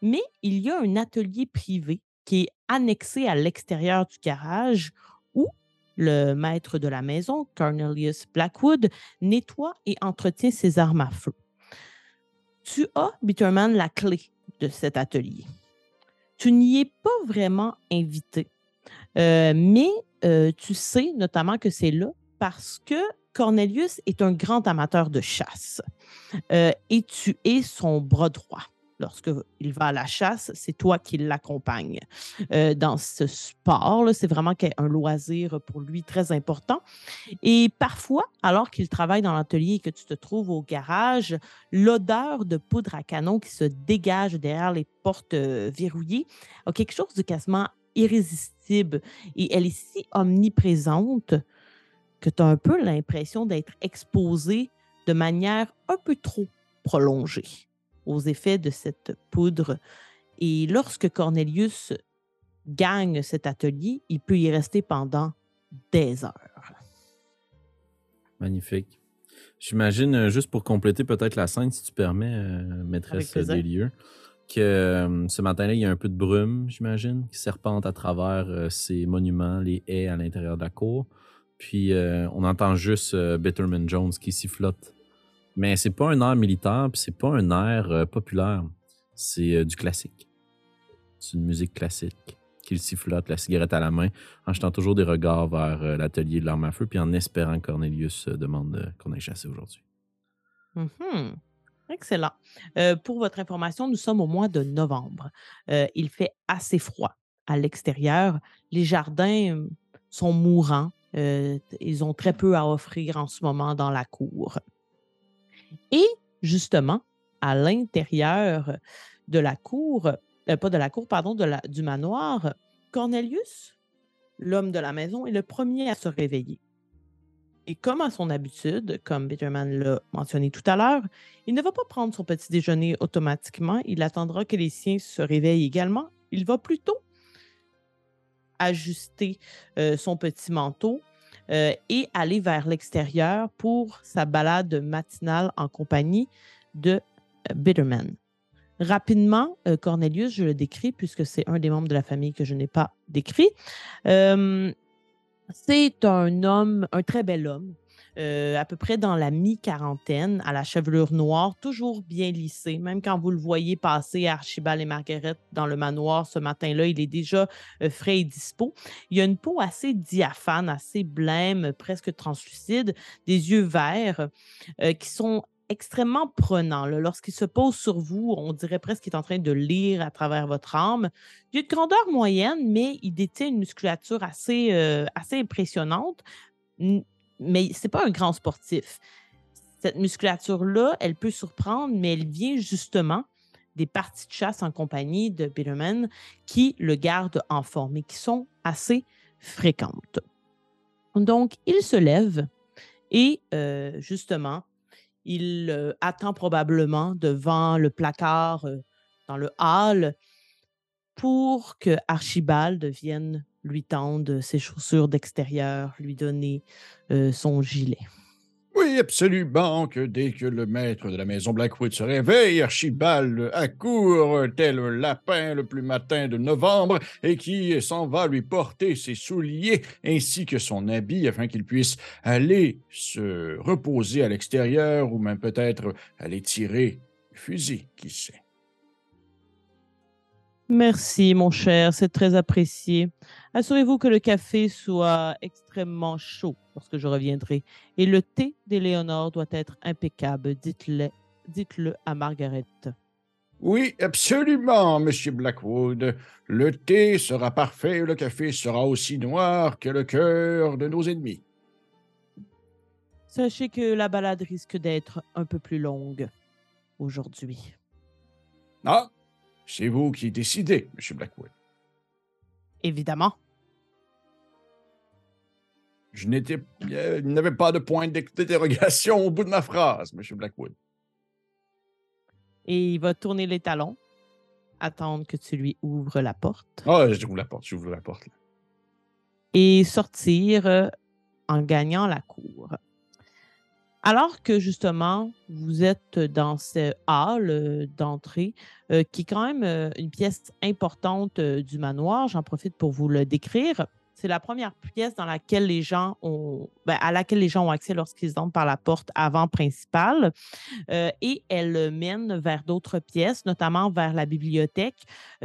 mais il y a un atelier privé qui est annexé à l'extérieur du garage où le maître de la maison, Cornelius Blackwood, nettoie et entretient ses armes à feu. Tu as, Bitterman, la clé de cet atelier. Tu n'y es pas vraiment invité, euh, mais euh, tu sais notamment que c'est là parce que Cornelius est un grand amateur de chasse euh, et tu es son bras droit. Lorsqu'il va à la chasse, c'est toi qui l'accompagne euh, dans ce sport. C'est vraiment un loisir pour lui très important. Et parfois, alors qu'il travaille dans l'atelier et que tu te trouves au garage, l'odeur de poudre à canon qui se dégage derrière les portes euh, verrouillées a quelque chose de quasiment irrésistible. Et elle est si omniprésente que tu as un peu l'impression d'être exposé de manière un peu trop prolongée aux effets de cette poudre. Et lorsque Cornelius gagne cet atelier, il peut y rester pendant des heures. Magnifique. J'imagine, euh, juste pour compléter peut-être la scène, si tu permets, euh, maîtresse des lieux, que euh, ce matin-là, il y a un peu de brume, j'imagine, qui serpente à travers ces monuments, les haies à l'intérieur de la cour. Puis on entend juste Bitterman Jones qui sifflote mais c'est pas un air militaire, puis c'est pas un air euh, populaire. C'est euh, du classique. C'est une musique classique qu'il sifflote, la cigarette à la main, en jetant toujours des regards vers euh, l'atelier de l'arme à feu, puis en espérant que Cornelius demande qu'on aille chasser aujourd'hui. Mm-hmm. Excellent. pour votre information, nous sommes au mois de novembre. il fait assez froid à l'extérieur. Les jardins sont mourants. ils ont très peu à offrir en ce moment dans la cour. Et justement, à l'intérieur de la cour, euh, pas de la cour, pardon, du manoir, Cornelius, l'homme de la maison, est le premier à se réveiller. Et comme à son habitude, comme Bitterman l'a mentionné tout à l'heure, il ne va pas prendre son petit déjeuner automatiquement. Il attendra que les siens se réveillent également. Il va plutôt ajuster euh, son petit manteau, euh, et aller vers l'extérieur pour sa balade matinale en compagnie de euh, Bitterman. Rapidement, euh, Cornelius, je le décris puisque c'est un des membres de la famille que je n'ai pas décrit. c'est un homme, un très bel homme, euh, à peu près dans la mi-quarantaine, à la chevelure noire, toujours bien lissée. Même quand vous le voyez passer Archibald et Marguerite dans le manoir ce matin-là, il est déjà euh, frais et dispo. Il a une peau assez diaphane, assez blême, presque translucide, des yeux verts euh, qui sont extrêmement prenants. Lorsqu'il se pose sur vous, on dirait presque qu'il est en train de lire à travers votre âme. Il a une grandeur moyenne, mais il détient une musculature assez, assez impressionnante mais c'est pas un grand sportif. Cette musculature-là, elle peut surprendre, mais elle vient justement des parties de chasse en compagnie de Bitterman qui le gardent en forme et qui sont assez fréquentes. Donc, il se lève et euh, justement, il euh, attend probablement devant le placard euh, dans le hall pour que Archibald vienne lui tendre ses chaussures d'extérieur, lui donner euh, son gilet. Oui, absolument, que dès que le maître de la maison Blackwood se réveille, Archibald accourt tel lapin le plus matin de novembre et qui s'en va lui porter ses souliers ainsi que son habit afin qu'il puisse aller se reposer à l'extérieur ou même peut-être aller tirer le fusil, qui sait. Merci, mon cher, c'est très apprécié. Assurez-vous que le café soit extrêmement chaud lorsque je reviendrai. Et le thé d'Éléonore doit être impeccable. Dites-le dites -le à Margaret. Oui, absolument, Monsieur Blackwood. Le thé sera parfait, le café sera aussi noir que le cœur de nos ennemis. Sachez que la balade risque d'être un peu plus longue aujourd'hui. Ah, c'est vous qui décidez, M. Blackwood. Évidemment. Je n'étais, euh, n'avais pas de point d'interrogation au bout de ma phrase, M. Blackwood. Et il va tourner les talons, attendre que tu lui ouvres la porte. Ah, oh, j'ouvre la porte, j'ouvre la porte. Et sortir euh, en gagnant la cour. Alors que justement, vous êtes dans ce hall euh, d'entrée, euh, qui est quand même euh, une pièce importante du manoir, j'en profite pour vous le décrire. C'est la première pièce dans laquelle les gens ont, ben, à laquelle les gens ont accès lorsqu'ils entrent par la porte avant principale. et elle mène vers d'autres pièces, notamment vers la bibliothèque,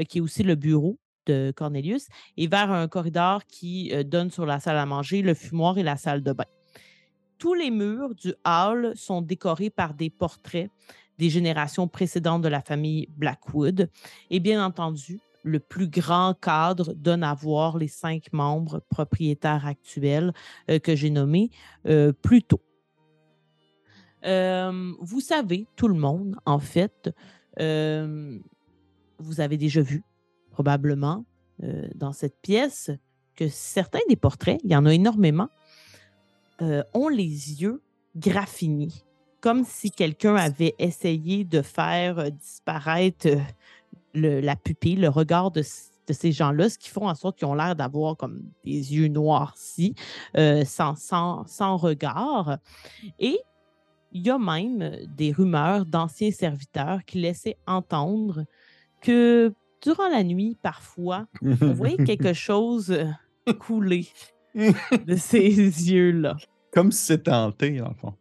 qui est aussi le bureau de Cornelius, et vers un corridor qui donne sur la salle à manger, le fumoir et la salle de bain. Tous les murs du hall sont décorés par des portraits des générations précédentes de la famille Blackwood. Et bien entendu, le plus grand cadre donne à voir les cinq membres propriétaires actuels euh, que j'ai nommés euh, plus tôt. Euh, vous savez, tout le monde, en fait, vous avez déjà vu, probablement, dans cette pièce, que certains des portraits, il y en a énormément, ont les yeux graffinis, comme si quelqu'un avait essayé de faire disparaître la pupille, le regard de, ces gens-là, ce qui font en sorte qu'ils ont l'air d'avoir comme des yeux noircis, euh, sans, sans, regard. Et il y a même des rumeurs d'anciens serviteurs qui laissaient entendre que durant la nuit, parfois, on voyait quelque chose euh, couler de ces yeux-là. Comme si c'était hanté, en fond.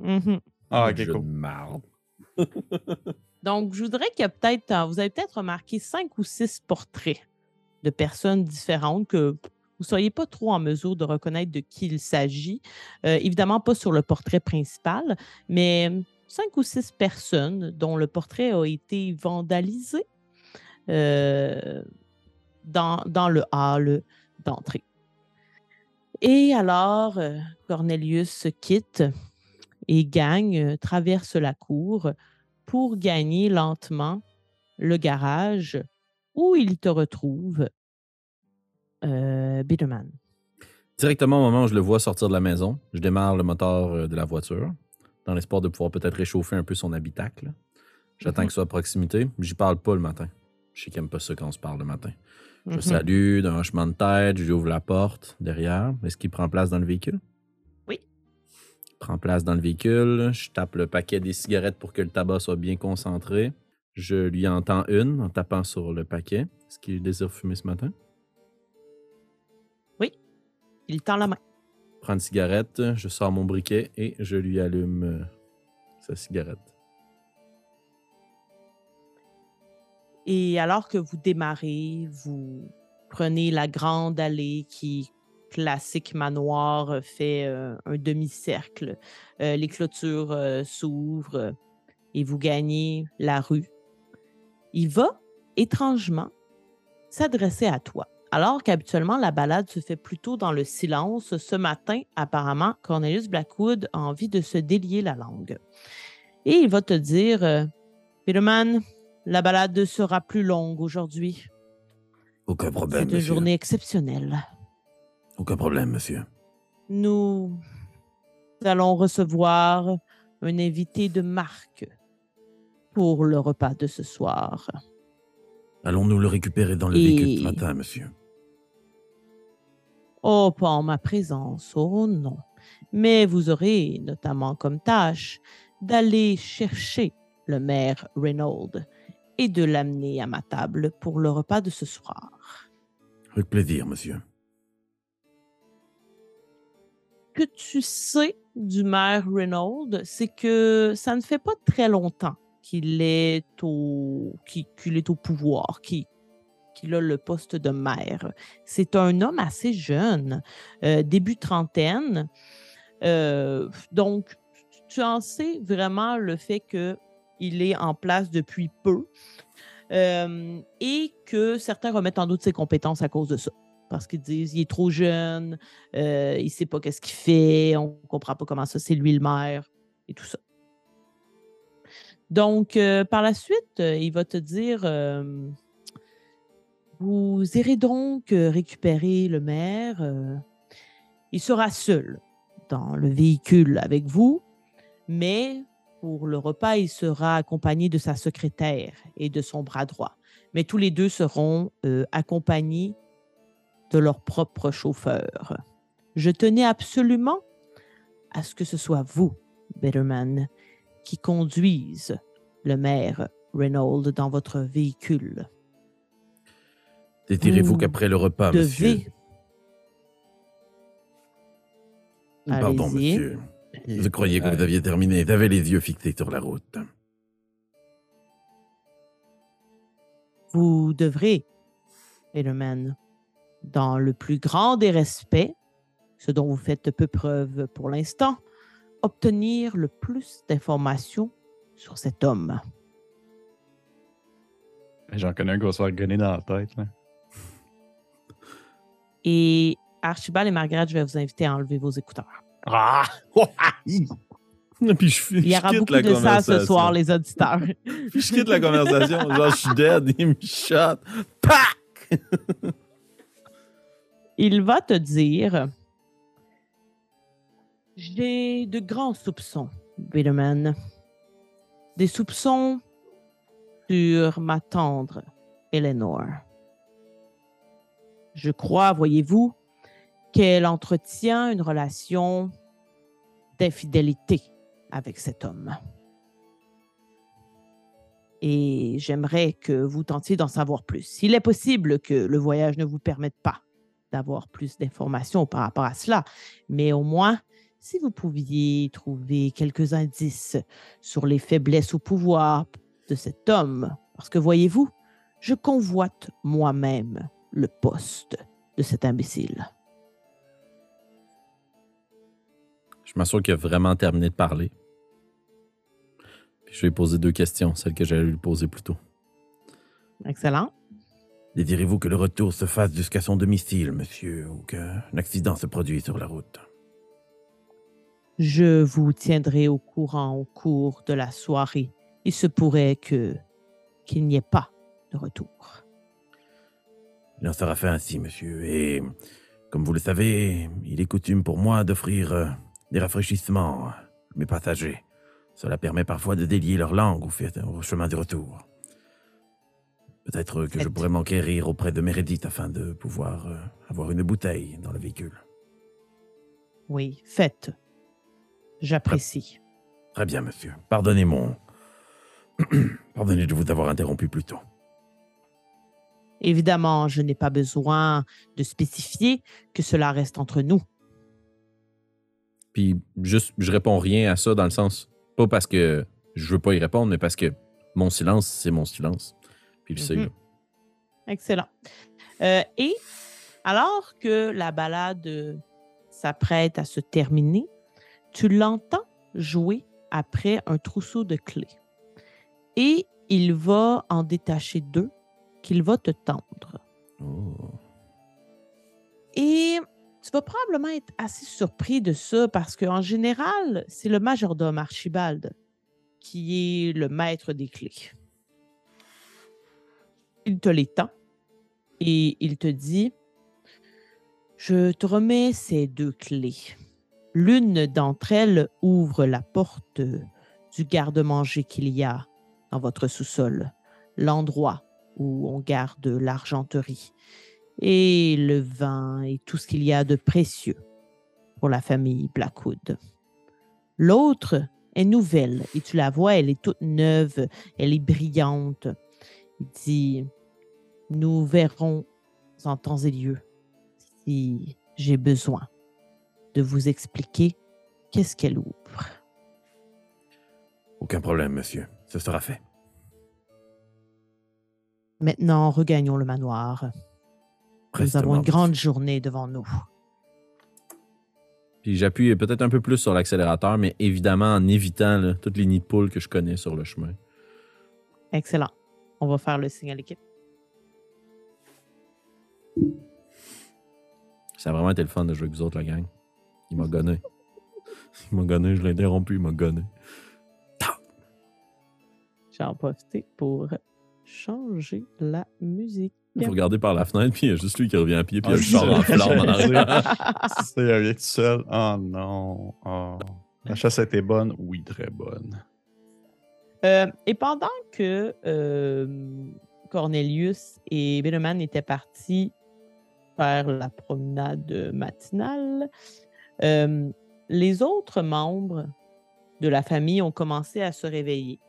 Mm-hmm. Ah, ok, cool. Donc, je voudrais qu'il y a peut-être, euh, vous avez peut-être remarqué cinq ou six portraits de personnes différentes que vous ne soyez pas trop en mesure de reconnaître de qui il s'agit. Euh, évidemment, pas sur le portrait principal, mais cinq ou six personnes dont le portrait a été vandalisé euh, dans, dans, le hall d'entrée. Et alors, Cornelius quitte et gagne, traverse la cour pour gagner lentement le garage où il te retrouve, euh, Bitterman. Directement au moment où je le vois sortir de la maison, je démarre le moteur euh, de la voiture dans l'espoir de pouvoir peut-être réchauffer un peu son habitacle. J'attends mhm. qu'il soit à proximité. J'y parle pas le matin. Je sais qu'il n'aime pas ça quand on se parle le matin. Je mhm. salue d'un hochement de tête, j'ouvre la porte derrière. Est-ce qu'il prend place dans le véhicule? prends place dans le véhicule, je tape le paquet des cigarettes pour que le tabac soit bien concentré. Je lui entends une en tapant sur le paquet. Est-ce qu'il désire fumer ce matin? Oui. Il tend la main. Prends une cigarette, je sors mon briquet et je lui allume euh, sa cigarette. Et alors que vous démarrez, vous prenez la grande allée qui classique manoir euh, fait euh, un demi-cercle. Euh, les clôtures s'ouvrent et vous gagnez la rue. Il va, étrangement, s'adresser à toi. Alors qu'habituellement, la balade se fait plutôt dans le silence, ce matin, apparemment, Cornelius Blackwood a envie de se délier la langue. Et il va te dire Peterman, la balade sera plus longue aujourd'hui. Aucun problème. C'est une journée exceptionnelle. Aucun problème, monsieur. Nous allons recevoir un invité de marque pour le repas de ce soir. Allons-nous le récupérer dans le véhicule ce matin, monsieur? Oh, pas en ma présence, oh non. Mais vous aurez notamment comme tâche d'aller chercher le maire Reynolds et de l'amener à ma table pour le repas de ce soir. Avec plaisir, monsieur que tu sais du maire Reynolds, c'est que ça ne fait pas très longtemps qu'il est au, qu'il, est au pouvoir, qu'il, a le poste de maire. C'est un homme assez jeune, euh, début trentaine. Euh, donc, tu en sais vraiment le fait qu'il est en place depuis peu euh, et que certains remettent en doute ses compétences à cause de ça parce qu'ils disent il est trop jeune, euh, il ne sait pas qu'est-ce qu'il fait, on ne comprend pas comment ça, c'est lui le maire et tout ça. Donc, euh, par la suite, il va te dire Vous irez donc récupérer le maire. il sera seul dans le véhicule avec vous, mais pour le repas, il sera accompagné de sa secrétaire et de son bras droit. Mais tous les deux seront accompagnés de leur propre chauffeur. Je tenais absolument à ce que ce soit vous, Betterman, qui conduise le maire Reynolds dans votre véhicule. Désirez-vous qu'après le repas, devez... monsieur? Pardon, monsieur. Je croyais que vous aviez terminé. Vous avez les yeux fixés sur la route. Vous devrez, Betterman dans le plus grand des respects, ce dont vous faites peu preuve pour l'instant, obtenir le plus d'informations sur cet homme. J'en connais un qui va se faire gonner dans la tête. Là. Et Archibald et Margaret, je vais vous inviter à enlever vos écouteurs. Ah! Puis je, je Il y aura quitte beaucoup la de ça ce conversation. soir, les auditeurs. Je quitte la conversation. Genre, je suis dead. Il me shot. Pac! Il va te dire J'ai de grands soupçons, Bitterman. Des soupçons sur ma tendre Eleanor. Je crois, voyez-vous, qu'elle entretient une relation d'infidélité avec cet homme. Et j'aimerais que vous tentiez d'en savoir plus. Il est possible que le voyage ne vous permette pas d'avoir plus d'informations par rapport à cela, mais au moins, si vous pouviez trouver quelques indices sur les faiblesses ou pouvoirs de cet homme, parce que voyez-vous, je convoite moi-même le poste de cet imbécile. Je m'assure qu'il a vraiment terminé de parler. Puis je vais lui poser deux questions, celles que j'allais lui poser plus tôt. Excellent. Désirez-vous que le retour se fasse jusqu'à son domicile, monsieur, ou qu'un accident se produise sur la route? Je vous tiendrai au courant au cours de la soirée. Il se pourrait que qu'il n'y ait pas de retour. Il en sera fait ainsi, monsieur, et comme vous le savez, il est coutume pour moi d'offrir euh, des rafraîchissements mes passagers. Cela permet parfois de délier leur langue au, fait- au chemin du retour. Peut-être que je pourrais m'enquérir auprès de Meredith afin de pouvoir euh, avoir une bouteille dans le véhicule. Oui, faites. J'apprécie. Très bien, monsieur. Pardonnez mon... Pardonnez de vous avoir interrompu plus tôt. Évidemment, je n'ai pas besoin de spécifier que cela reste entre nous. Puis juste, je réponds rien à ça dans le sens, pas parce que je veux pas y répondre, mais parce que mon silence, c'est mon silence. Puis sait, là. Excellent. Euh, et alors que la balade euh, s'apprête à se terminer, tu l'entends jouer après un trousseau de clés. Et il va en détacher deux qu'il va te tendre. Oh. Et tu vas probablement être assez surpris de ça parce qu'en général, c'est le majordome Archibald qui est le maître des clés. Il te les tend et il te dit Je te remets ces deux clés. L'une d'entre elles ouvre la porte du garde-manger qu'il y a dans votre sous-sol, l'endroit où on garde l'argenterie et le vin et tout ce qu'il y a de précieux pour la famille Blackwood. L'autre est nouvelle et tu la vois, elle est toute neuve, elle est brillante. Il dit, nous verrons en temps et lieu si j'ai besoin de vous expliquer qu'est-ce qu'elle ouvre. Aucun problème, monsieur. Ce sera fait. Maintenant, regagnons le manoir. Nous avons une grande journée devant nous. Puis j'appuie peut-être un peu plus sur l'accélérateur, mais évidemment en évitant là, toutes les nids de poules que je connais sur le chemin. Excellent. On va faire le signe à l'équipe. Ça a vraiment été le fun de jouer avec vous autres, la gang. Il m'a gonné. Il m'a gonné, je l'ai interrompu, il m'a gonné. J'ai en profité pour changer la musique. Il faut regarder par la fenêtre, puis il y a juste lui qui revient à pied, puis il y a Ah, le char en c'est- flamme en arrière. C'est rien tout seul. Oh non. Oh. La chasse était bonne? Oui, très bonne. Euh, et pendant que euh, Cornelius et Beneman étaient partis faire la promenade matinale, euh, les autres membres de la famille ont commencé à se réveiller.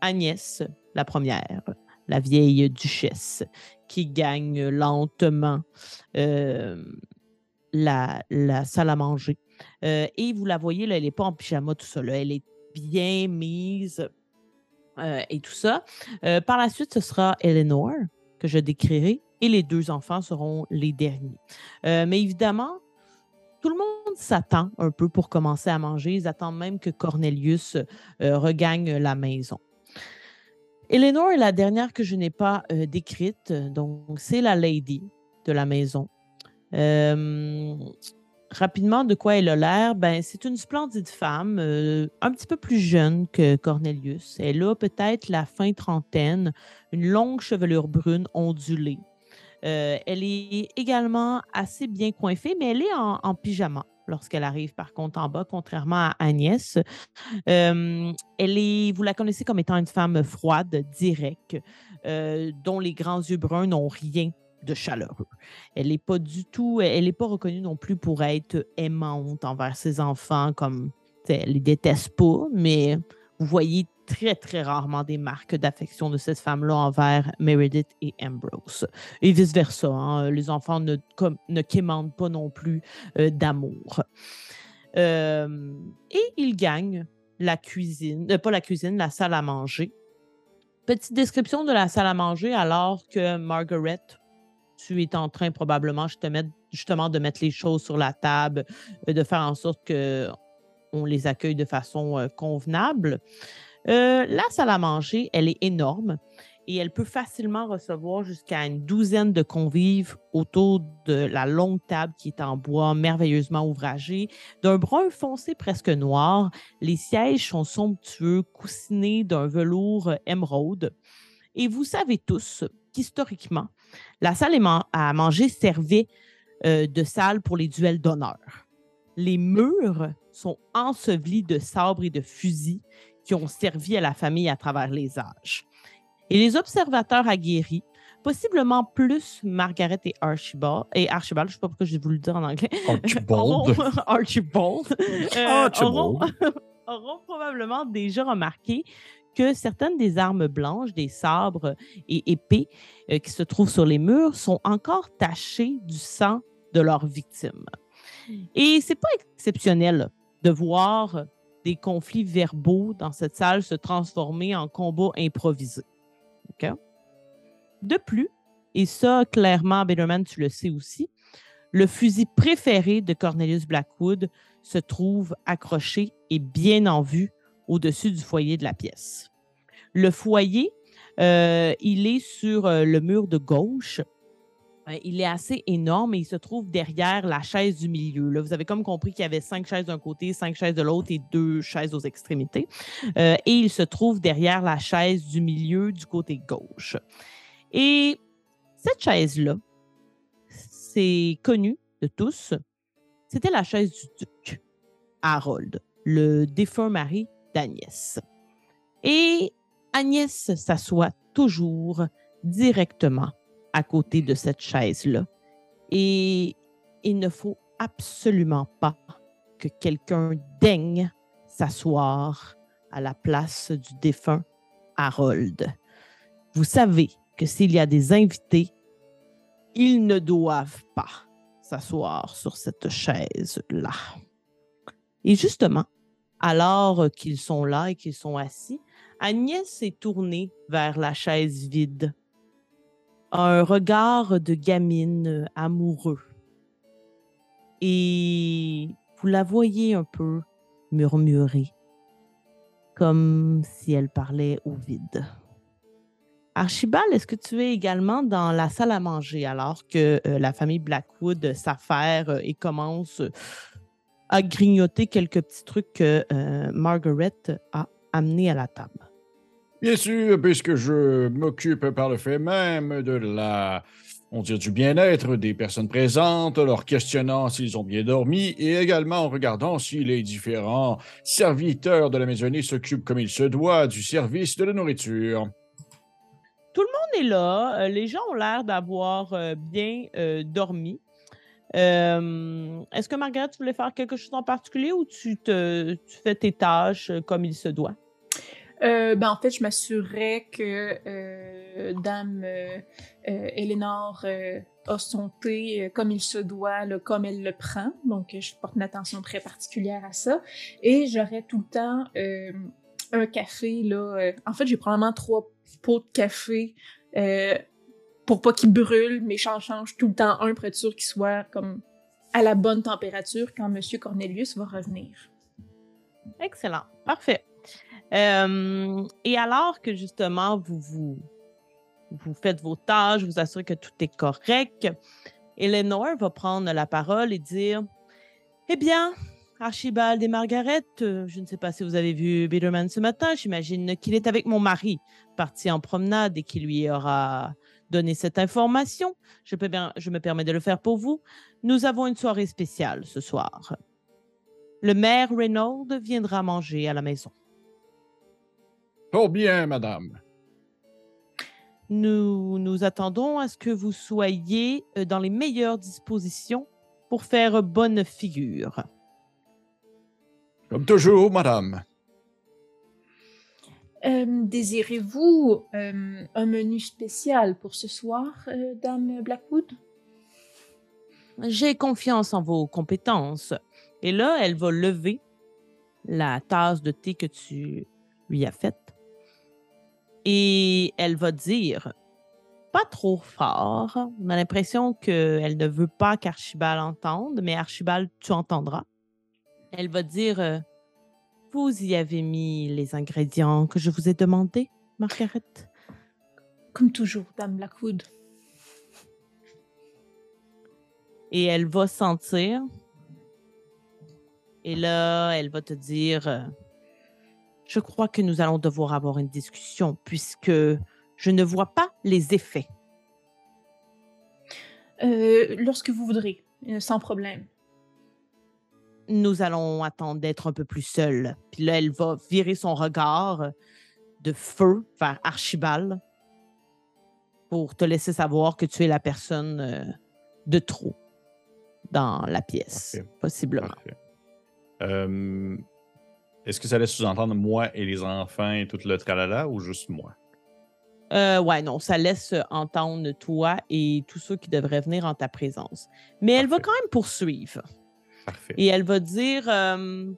Agnès, la première, la vieille duchesse, qui gagne lentement euh, la, salle à manger. Euh, et vous la voyez, là, elle n'est pas en pyjama, tout ça. Elle est bien mise euh, et tout ça. Par la suite, ce sera Eleanor que je décrirai et les deux enfants seront les derniers. Mais évidemment, tout le monde s'attend un peu pour commencer à manger. Ils attendent même que Cornelius regagne la maison. Eleanor est la dernière que je n'ai pas euh, décrite. Donc, c'est la lady de la maison. Euh, rapidement, de quoi elle a l'air? Ben, c'est une splendide femme, un petit peu plus jeune que Cornelius. Elle a peut-être la fin trentaine, une longue chevelure brune ondulée. elle est également assez bien coiffée, mais elle est en pyjama lorsqu'elle arrive, par contre, en bas, contrairement à Agnès. elle est, vous la connaissez comme étant une femme froide, directe, dont les grands yeux bruns n'ont rien de chaleureux. Elle n'est pas du tout, elle n'est pas reconnue non plus pour être aimante envers ses enfants, comme elle les déteste pas, mais vous voyez très, très rarement des marques d'affection de cette femme-là envers Meredith et Ambrose. Et vice-versa. Hein, les enfants ne, quémandent pas non plus euh, d'amour. Euh, et ils gagnent la cuisine, euh, pas la cuisine, la salle à manger. Petite description de la salle à manger alors que Margaret, tu es en train probablement justement de mettre les choses sur la table, de faire en sorte que on les accueille de façon convenable. Euh, la salle à manger, elle est énorme et elle peut facilement recevoir jusqu'à une douzaine de convives autour de la longue table qui est en bois merveilleusement ouvragée. D'un brun foncé presque noir, les sièges sont somptueux, coussinés d'un velours émeraude. Et vous savez tous qu'historiquement, la salle à manger servait euh, de salle pour les duels d'honneur. Les murs sont ensevelis de sabres et de fusils qui ont servi à la famille à travers les âges. Et les observateurs aguerris, possiblement plus Margaret et Archibald, et Archibald, je ne sais pas pourquoi je vais vous le dire en anglais. Archibald. Archibald. Euh, auront, auront, probablement déjà remarqué que certaines des armes blanches, des sabres et épées euh, qui se trouvent sur les murs sont encore tachées du sang de leurs victimes. Et c'est pas exceptionnel de voir des conflits verbaux dans cette salle se transformer en combats improvisés. De plus, et ça, clairement, Betterman, tu le sais aussi, le fusil préféré de Cornelius Blackwood se trouve accroché et bien en vue au-dessus du foyer de la pièce. Le foyer, euh, il est sur euh, le mur de gauche il est assez énorme et il se trouve derrière la chaise du milieu. Vous avez comme compris qu'il y avait cinq chaises d'un côté, cinq chaises de l'autre et deux chaises aux extrémités. Euh, et il se trouve derrière la chaise du milieu du côté gauche. Et cette chaise-là, c'est connu de tous, c'était la chaise du duc, Harold, le défunt mari d'Agnès. Et Agnès s'assoit toujours directement à côté de cette chaise-là. Et il ne faut absolument pas que quelqu'un daigne s'asseoir à la place du défunt Harold. Vous savez que s'il y a des invités, ils ne doivent pas s'asseoir sur cette chaise-là. Et justement, alors qu'ils sont là et qu'ils sont assis, Agnès s'est tournée vers la chaise vide un regard de gamine euh, amoureux. Et vous la voyez un peu murmurer, comme si elle parlait au vide. Archibald, est-ce que tu es également dans la salle à manger alors que euh, la famille Blackwood s'affaire euh, et commence à grignoter quelques petits trucs que Margaret a amenés à la table? Bien sûr, puisque je m'occupe par le fait même de la, on dit du bien-être des personnes présentes, leur questionnant s'ils ont bien dormi et également en regardant si les différents serviteurs de la maisonnée s'occupent comme il se doit du service de la nourriture. Tout le monde est là. Euh, les gens ont l'air d'avoir euh, bien euh, dormi. Est-ce que Margaret, tu voulais faire quelque chose en particulier ou tu fais tes tâches comme il se doit? Euh, ben, en fait, je m'assurerais que euh, Dame euh, Eleanor a son thé comme il se doit, comme elle le prend. Donc, je porte une attention très particulière à ça. Et j'aurais tout le temps un café. Là, en fait, j'ai probablement trois pots de café pour pas qu'il brûle, mais j'en change tout le temps un pour être sûr qu'il soit comme à la bonne température quand M. Cornelius va revenir. Excellent. Parfait. Euh, et alors que justement, vous, vous, vous faites vos tâches, vous assurez que tout est correct, Eleanor va prendre la parole et dire Eh bien, Archibald et Margaret, euh, je ne sais pas si vous avez vu Bitterman ce matin, j'imagine qu'il est avec mon mari, parti en promenade et qui lui aura donné cette information. Je, peux bien, je me permets de le faire pour vous. Nous avons une soirée spéciale ce soir. Le maire Reynolds viendra manger à la maison. Bien, madame. Nous nous attendons à ce que vous soyez euh, dans les meilleures dispositions pour faire bonne figure. Comme toujours, madame. Euh, Désirez-vous euh, un menu spécial pour ce soir, euh, Dame Blackwood? J'ai confiance en vos compétences. Et là, elle va lever la tasse de thé que tu lui as faite. Et elle va dire, pas trop fort, on a l'impression qu'elle ne veut pas qu'Archibald entende, mais Archibald, tu entendras. Elle va dire, euh, vous y avez mis les ingrédients que je vous ai demandés, Margaret? Comme toujours, Dame Blackwood. et elle va sentir. Et là, elle va te dire, euh, je crois que nous allons devoir avoir une discussion puisque je ne vois pas les effets. Euh, lorsque vous voudrez, euh, sans problème. Nous allons attendre d'être un peu plus seuls. Puis là, elle va virer son regard de feu vers Archibald pour te laisser savoir que tu es la personne euh, de trop dans la pièce, Parfait. possiblement. Parfait. Euh, Est-ce que ça laisse sous-entendre moi et les enfants et tout le tralala ou juste moi? Euh, ouais, non, ça laisse entendre toi et tous ceux qui devraient venir en ta présence. Mais elle va quand même poursuivre. Parfait. Et elle va dire euh,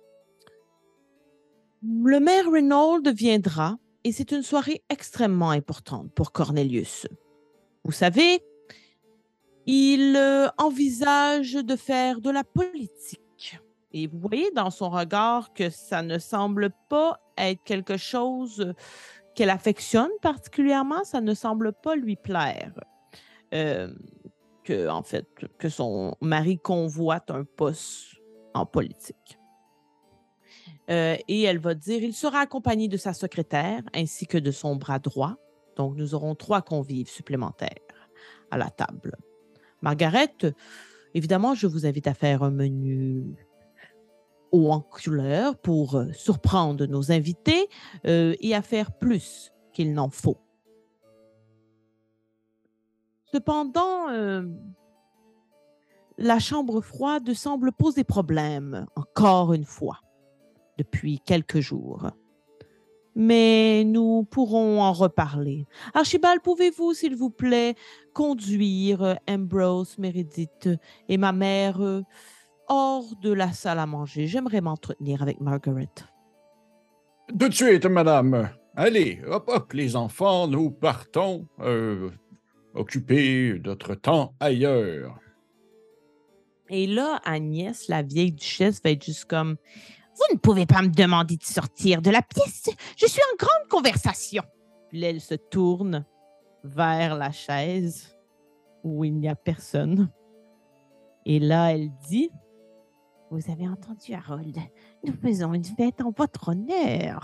Le maire Reynolds viendra et c'est une soirée extrêmement importante pour Cornelius. Vous savez, il euh, envisage de faire de la politique. Et vous voyez dans son regard que ça ne semble pas être quelque chose qu'elle affectionne particulièrement, ça ne semble pas lui plaire. Euh, que, en fait, que son mari convoite un poste en politique. Euh, et elle va dire, il sera accompagné de sa secrétaire ainsi que de son bras droit. Donc, nous aurons trois convives supplémentaires à la table. Margaret, évidemment, je vous invite à faire un menu haut en couleur pour euh, surprendre nos invités euh, et à faire plus qu'il n'en faut. Cependant, euh, la chambre froide semble poser problème, encore une fois, depuis quelques jours. Mais nous pourrons en reparler. Archibald, pouvez-vous, s'il vous plaît, conduire Ambrose, Meredith et ma mère hors de la salle à manger? J'aimerais m'entretenir avec Margaret. Tout de suite, madame. Allez, hop, hop, les enfants, nous partons. Euh, occuper notre temps ailleurs. Et là, Agnès, la vieille duchesse, va être juste comme Vous ne pouvez pas me demander de sortir de la pièce. Je suis en grande conversation. Puis là, elle se tourne vers la chaise où il n'y a personne. Et là, elle dit Vous avez entendu, Harold Nous faisons une fête en votre honneur.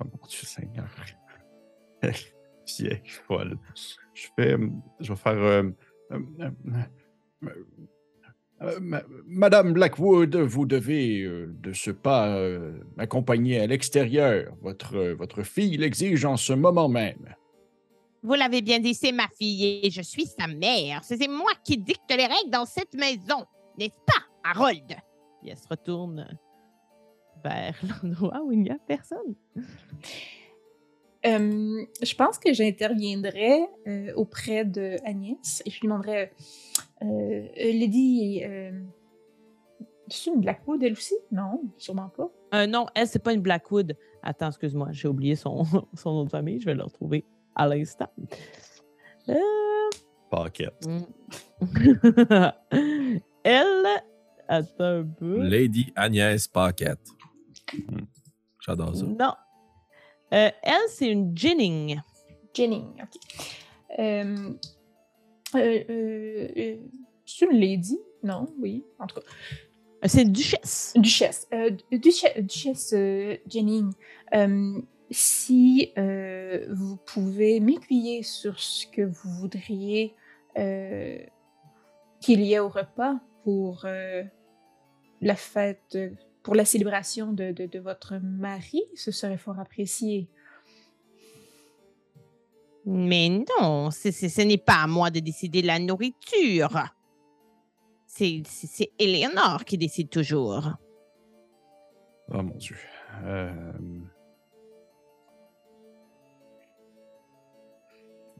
Oh mon Dieu Seigneur. Vieille folle. Je vais, je vais faire. euh, euh, euh, Euh, ma- madame Blackwood, vous devez, euh, de ce pas, euh, m'accompagner à l'extérieur. Votre, euh, votre fille l'exige en ce moment même. Vous l'avez bien dit, c'est ma fille et je suis sa mère. C'est moi qui dicte les règles dans cette maison, n'est-ce pas, Harold? Et elle se retourne vers l'endroit où il n'y a personne. Euh, je pense que j'interviendrais euh, auprès de Agnès et je lui demanderais euh, euh, Lady, euh, c'est une Blackwood elle aussi? Non, sûrement pas. Euh, non, elle, c'est pas une Blackwood. Attends, excuse-moi, j'ai oublié son, son nom de famille. Je vais le retrouver à l'instant. Euh. Mm. elle, attends un peu. Lady Agnès Paquette. J'adore ça. Non. Euh, elle, c'est une Jennings. Jenning, ok. Euh, euh, euh, euh, c'est une lady? Non, oui, en tout cas. C'est une duchesse. Duchesse. Euh, duchesse, duchesse euh, Jenning, euh, si euh, vous pouvez m'aiguiller sur ce que vous voudriez euh, qu'il y ait au repas pour euh, la fête, euh, pour la célébration de, de- de votre mari, ce serait fort apprécié. Mais non, c'est- c'est- ce n'est pas à moi de décider de la nourriture. C'est c'est- c'est Eleanor qui décide toujours. Oh mon Dieu. Euh...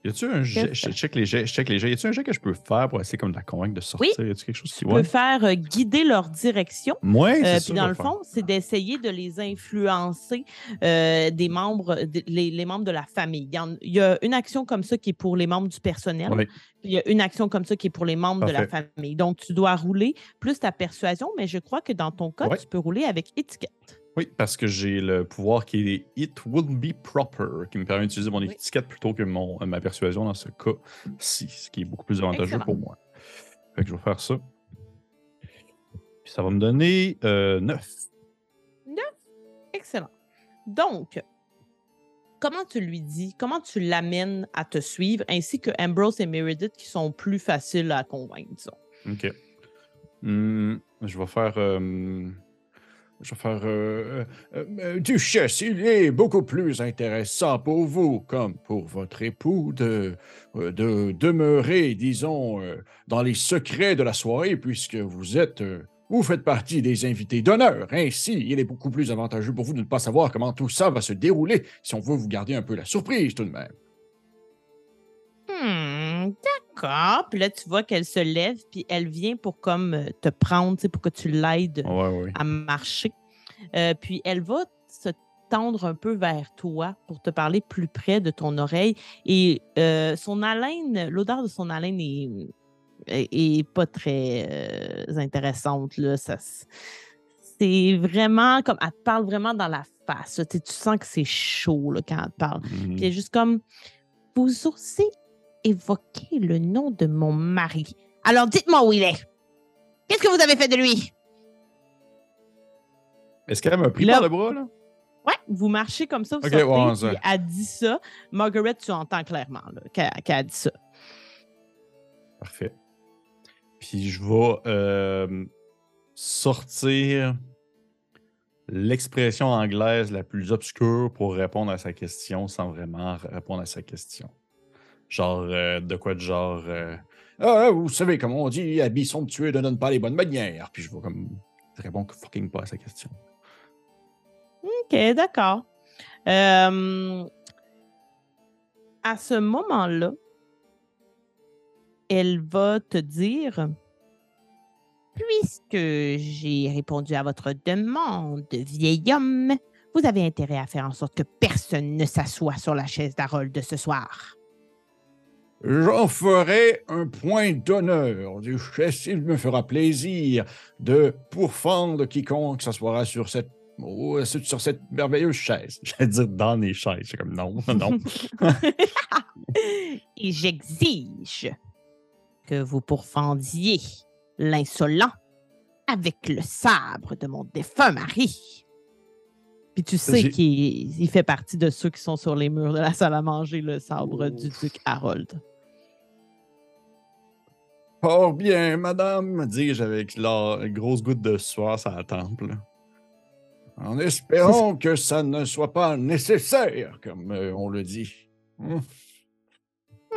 Y a-tu un jet? Je check les jets. Je check les jets. Y a-tu un jet que je peux faire pour essayer comme de la convaincre de sortir? Y a-tu quelque chose qui Tu peux faire euh, guider leur direction. Ouais, Euh, puis dans le fond, c'est d'essayer de les influencer euh, des membres, de- les, les membres de la famille. Il y, a une action comme ça qui est pour les membres du personnel. Puis il y a une action comme ça qui est pour les membres de la famille. Donc, tu dois rouler plus ta persuasion, mais je crois que dans ton cas, tu peux rouler avec étiquette. Oui, parce que j'ai le pouvoir qui est It will be proper, qui me permet d'utiliser mon Oui. étiquette plutôt que mon, ma persuasion dans ce cas-ci, ce qui est beaucoup plus avantageux Excellent. pour moi. Fait que je vais faire ça. Puis ça va me donner euh, 9. Excellent. Donc, comment tu lui dis, comment tu l'amènes à te suivre, ainsi que Ambrose et Meredith qui sont plus faciles à convaincre, disons? OK. Hmm, je vais faire. euh, je vais faire. Duchesse, il est beaucoup plus intéressant pour vous, comme pour votre époux, de, euh, de demeurer, disons, euh, dans les secrets de la soirée, puisque vous êtes. euh, vous faites partie des invités d'honneur. Ainsi, il est beaucoup plus avantageux pour vous de ne pas savoir comment tout ça va se dérouler si on veut vous garder un peu la surprise tout de même. Hmm, d'accord. Puis là, tu vois qu'elle se lève, puis elle vient pour comme euh, te prendre, pour que tu l'aides Ouais, ouais. à marcher. Euh, puis elle va se tendre un peu vers toi pour te parler plus près de ton oreille. Et euh, son haleine, l'odeur de son haleine est, est, est pas très euh, intéressante. Là. Ça, c'est vraiment comme. Elle te parle vraiment dans la face. Tu sais, tu sens que c'est chaud là, quand elle te parle. Mhm. Puis elle est juste comme Vous osez évoquer le nom de mon mari. Alors dites-moi où il est. Qu'est-ce que vous avez fait de lui? Est-ce qu'elle m'a pris Là- par le bras, là? Ouais, vous marchez comme ça, vous Ok, sortez, ouais, elle dit ça. Margaret, tu entends clairement là, qu'elle qu'elle a dit ça. Parfait. Puis je vais euh, sortir l'expression anglaise la plus obscure pour répondre à sa question sans vraiment répondre à sa question. Genre, euh, de quoi de genre. euh, Ah, vous savez, comme on dit, habits somptueux ne donnent pas les bonnes manières. puis je vais comme répondre fucking pas à sa question. OK, d'accord. Euh, à ce moment-là, elle va te dire Puisque j'ai répondu à votre demande, vieil homme, vous avez intérêt à faire en sorte que personne ne s'assoie sur la chaise d'Harold de ce soir. J'en ferai un point d'honneur, Duchesse. Il me fera plaisir de pourfendre quiconque s'assoira sur cette, oh, sur cette merveilleuse chaise. J'allais dire dans les chaises. C'est comme non, non. Et j'exige que vous pourfendiez l'insolent avec le sabre de mon défunt mari. Puis tu sais qu'il il fait partie de ceux qui sont sur les murs de la salle à manger, le sabre du duc Harold. Fort bien, madame, Dis-je avec la grosse goutte de sueur sur la tempe. là. en espérant que ça ne soit pas nécessaire, comme euh, on le dit. Hmm.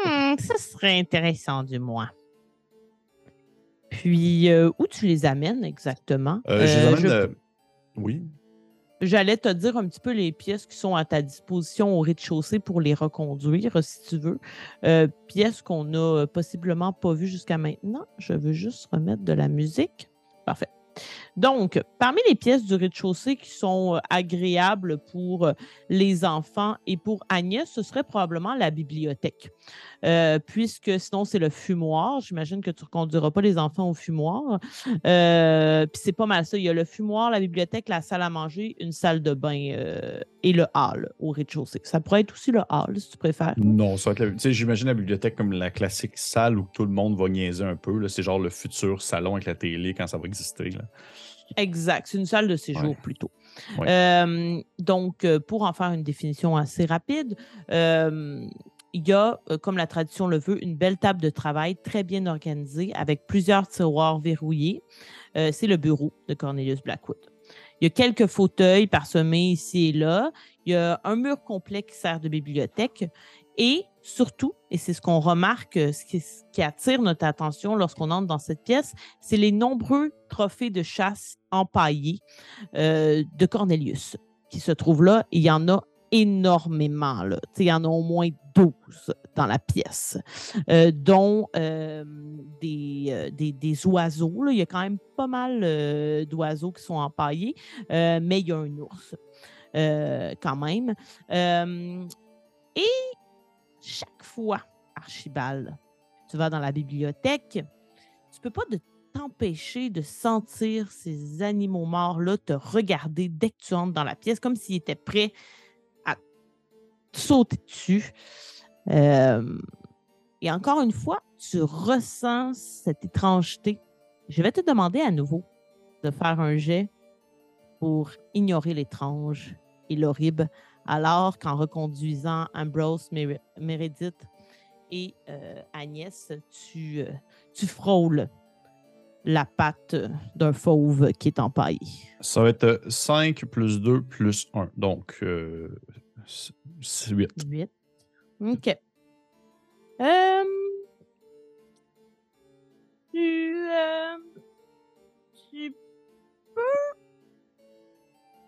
Hmm, ça serait intéressant, du moins. Puis, euh, où tu les amènes exactement? Euh, je les amène, je- Oui. J'allais te dire un petit peu les pièces qui sont à ta disposition au rez-de-chaussée pour les reconduire, si tu veux. Euh, pièces qu'on a euh, possiblement pas vues jusqu'à maintenant. Je veux juste remettre de la musique. Parfait. Donc, parmi les pièces du rez-de-chaussée qui sont euh, agréables pour euh, les enfants et pour Agnès, ce serait probablement la bibliothèque. Euh, puisque sinon, c'est le fumoir. J'imagine que tu ne reconduiras pas les enfants au fumoir. Euh, Puis c'est pas mal ça. Il y a le fumoir, la bibliothèque, la salle à manger, une salle de bain euh, et le hall au rez-de-chaussée. Ça pourrait être aussi le hall, si tu préfères. Non, ça va être j'imagine la bibliothèque comme la classique salle où tout le monde va niaiser un peu. C'est genre le futur salon avec la télé quand ça va exister. là. Exact. C'est une salle de séjour Ouais. plutôt. Ouais. Donc, pour en faire une définition assez rapide, il y a, euh, comme la tradition le veut, une belle table de travail très bien organisée avec plusieurs tiroirs verrouillés. Euh, c'est le bureau de Cornelius Blackwood. Il y a quelques fauteuils parsemés ici et là. Il y a un mur complet qui sert de bibliothèque. Et surtout, et c'est ce qu'on remarque, euh, ce qui, attire notre attention lorsqu'on entre dans cette pièce, c'est les nombreux trophées de chasse empaillés de Cornelius qui se trouvent là. Il y en a énormément. Là. Il y en a au moins 12 dans la pièce, euh, dont euh, des, euh, des, oiseaux. là. Il y a quand même pas mal d'oiseaux qui sont empaillés, mais il y a un ours quand même. Et chaque fois, Archibald, tu vas dans la bibliothèque, tu peux pas de t'empêcher de sentir ces animaux morts-là te regarder dès que tu entres dans la pièce, comme s'ils étaient prêts sauter dessus. Et encore une fois, tu ressens cette étrangeté. Je vais te demander à nouveau de faire un jet pour ignorer l'étrange et l'horrible, alors qu'en reconduisant Ambrose, Mer- Meredith et euh, Agnès, tu, euh, tu frôles la patte d'un fauve qui est empaillé. Ça va être 5 plus 2 plus 1. Donc, euh, 8. 8. OK. Euh, tu, euh, tu peux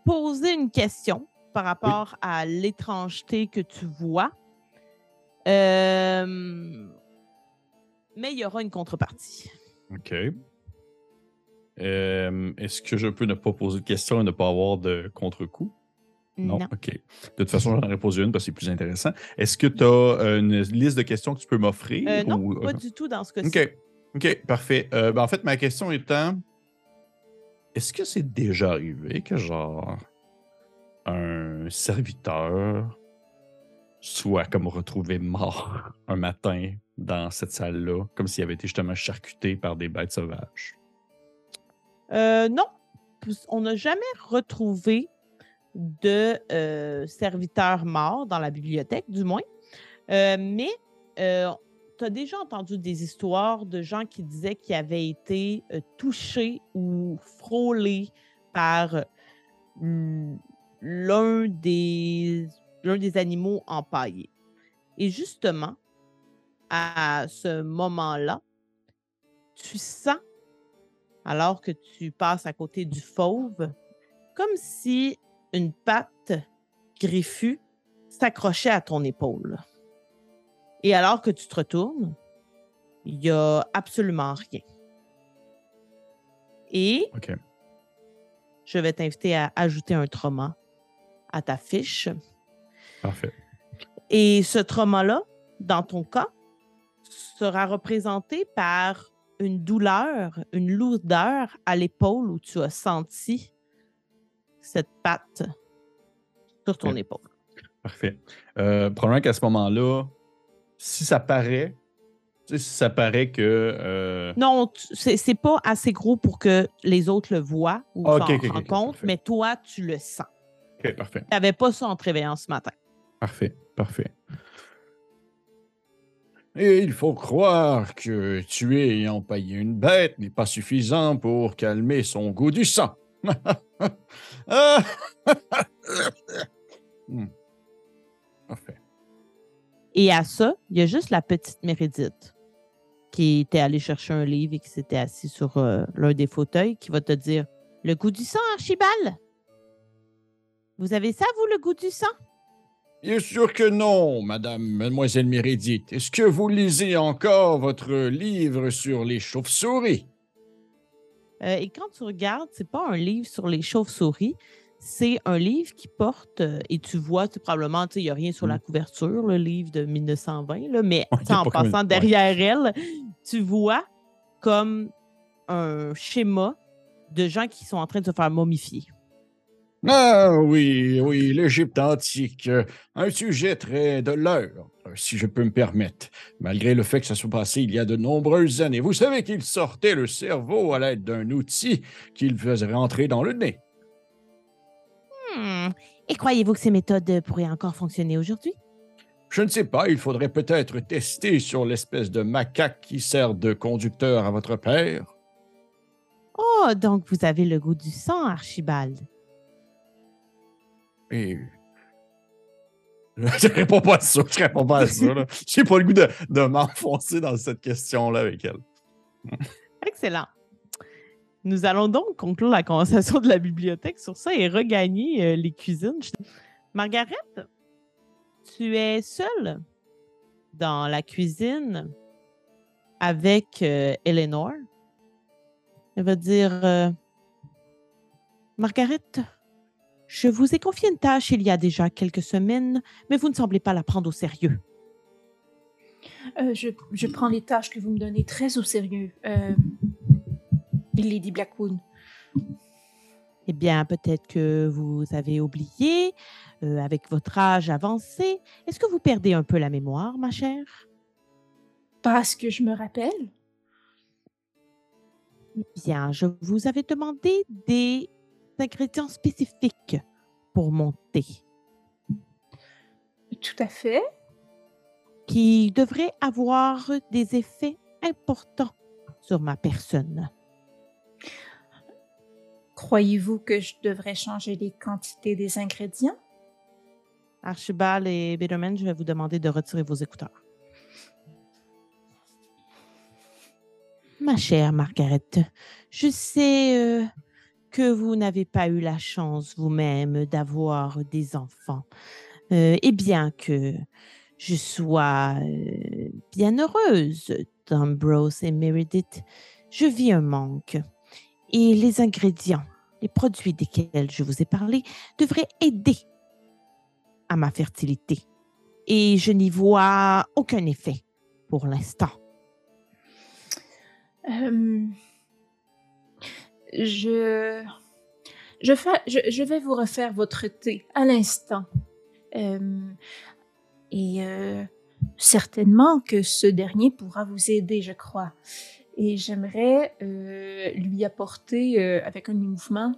poser une question par rapport à l'étrangeté que tu vois. Euh, mais il y aura une contrepartie. OK. Est-ce que je peux ne pas poser de questions et ne pas avoir de contre-coup? Non. OK. De toute façon, j'en aurais posé une parce que c'est plus intéressant. Est-ce que tu as une liste de questions que tu peux m'offrir? Euh, non, ou- pas du tout dans ce cas-ci. OK. OK, parfait. Euh, ben, en fait, ma question étant est-ce que c'est déjà arrivé que, genre, un serviteur soit comme retrouvé mort un matin dans cette salle-là, comme s'il avait été justement charcuté par des bêtes sauvages? Euh, non, on n'a jamais retrouvé de euh, serviteurs morts dans la bibliothèque, du moins. Euh, mais tu as déjà entendu des histoires de gens qui disaient qu'ils avaient été euh, touchés ou frôlés par l'un des, l'un des animaux empaillés. Et justement, à ce moment-là, tu sens alors que tu passes à côté du fauve, comme si une patte griffue s'accrochait à ton épaule. Et alors que tu te retournes, il n'y a absolument rien. Et je vais t'inviter à ajouter un trauma à ta fiche. Parfait. Et ce trauma-là, dans ton cas, sera représenté par une douleur, une lourdeur à l'épaule où tu as senti cette patte sur ton épaule. Parfait. Euh, probablement qu'à ce moment-là, si ça paraît, si ça paraît que. euh, Non, c'est pas assez gros pour que les autres le voient ou Ah, s'en rendent compte, mais toi, tu le sens. OK, parfait. Tu n'avais pas ça en te réveillant ce matin. Parfait. Parfait. Et il faut croire que tuer et empailler une bête n'est pas suffisant pour calmer son goût du sang. Hmm. Parfait. Et à ça, il y a juste la petite Mérédith qui était allée chercher un livre et qui s'était assis sur euh, l'un des fauteuils qui va te dire Le goût du sang, Archibald? Vous avez ça, vous, le goût du sang Bien sûr que non, madame, mademoiselle Mérédith. Est-ce que vous lisez encore votre livre sur les chauves-souris? Euh, et quand tu regardes, c'est pas un livre sur les chauves-souris, c'est un livre qui porte, euh, et tu vois, tu, probablement, il n'y a rien sur la Mm. couverture, le livre de 1920, là, mais Ouais, en comme passant ouais. derrière elle, tu vois comme un schéma de gens qui sont en train de se faire momifier. Ah oui, oui, l'Égypte antique, un sujet très de l'heure, si je peux me permettre, malgré le fait que ça soit passé il y a de nombreuses années. Vous savez qu'il sortait le cerveau à l'aide d'un outil qu'il faisait rentrer dans le nez. Hmm. Et croyez-vous que ces méthodes pourraient encore fonctionner aujourd'hui? Je ne sais pas, il faudrait peut-être tester sur l'espèce de macaque qui sert de conducteur à votre père. Oh, donc vous avez le goût du sang, Archibald. Et. Je réponds pas à ça, je réponds pas à ça. J'ai pas le goût de, de m'enfoncer dans cette question-là avec elle. Excellent. Nous allons donc conclure la conversation de la bibliothèque sur ça et regagner euh, les cuisines. Margaret, tu es seule dans la cuisine avec euh, Eleanor. Elle va dire euh, Margaret, je vous ai confié une tâche il y a déjà quelques semaines, mais vous ne semblez pas la prendre au sérieux. Euh, je, je prends les tâches que vous me donnez très au sérieux. Euh, Lady Blackwood. Eh bien, peut-être que vous avez oublié, euh, avec votre âge avancé. Est-ce que vous perdez un peu la mémoire, ma chère? Parce que je me rappelle. Eh bien, je vous avais demandé des ingrédients spécifiques pour mon thé, Tout à fait. qui devraient avoir des effets importants sur ma personne. Croyez-vous que je devrais changer les quantités des ingrédients? Archibald et Bitterman, je vais vous demander de retirer vos écouteurs. Ma chère Margaret, je sais euh, que vous n'avez pas eu la chance vous-même d'avoir des enfants. Euh, et bien que je sois euh, bien heureuse d'Ambrose et Meredith, je vis un manque. Et les ingrédients, les produits desquels je vous ai parlé, devraient aider à ma fertilité. Et je n'y vois aucun effet pour l'instant. Euh, je, je, fais, je, je vais vous refaire votre thé à l'instant. Euh, et euh, certainement que ce dernier pourra vous aider, je crois. Et j'aimerais euh, lui apporter, avec un mouvement,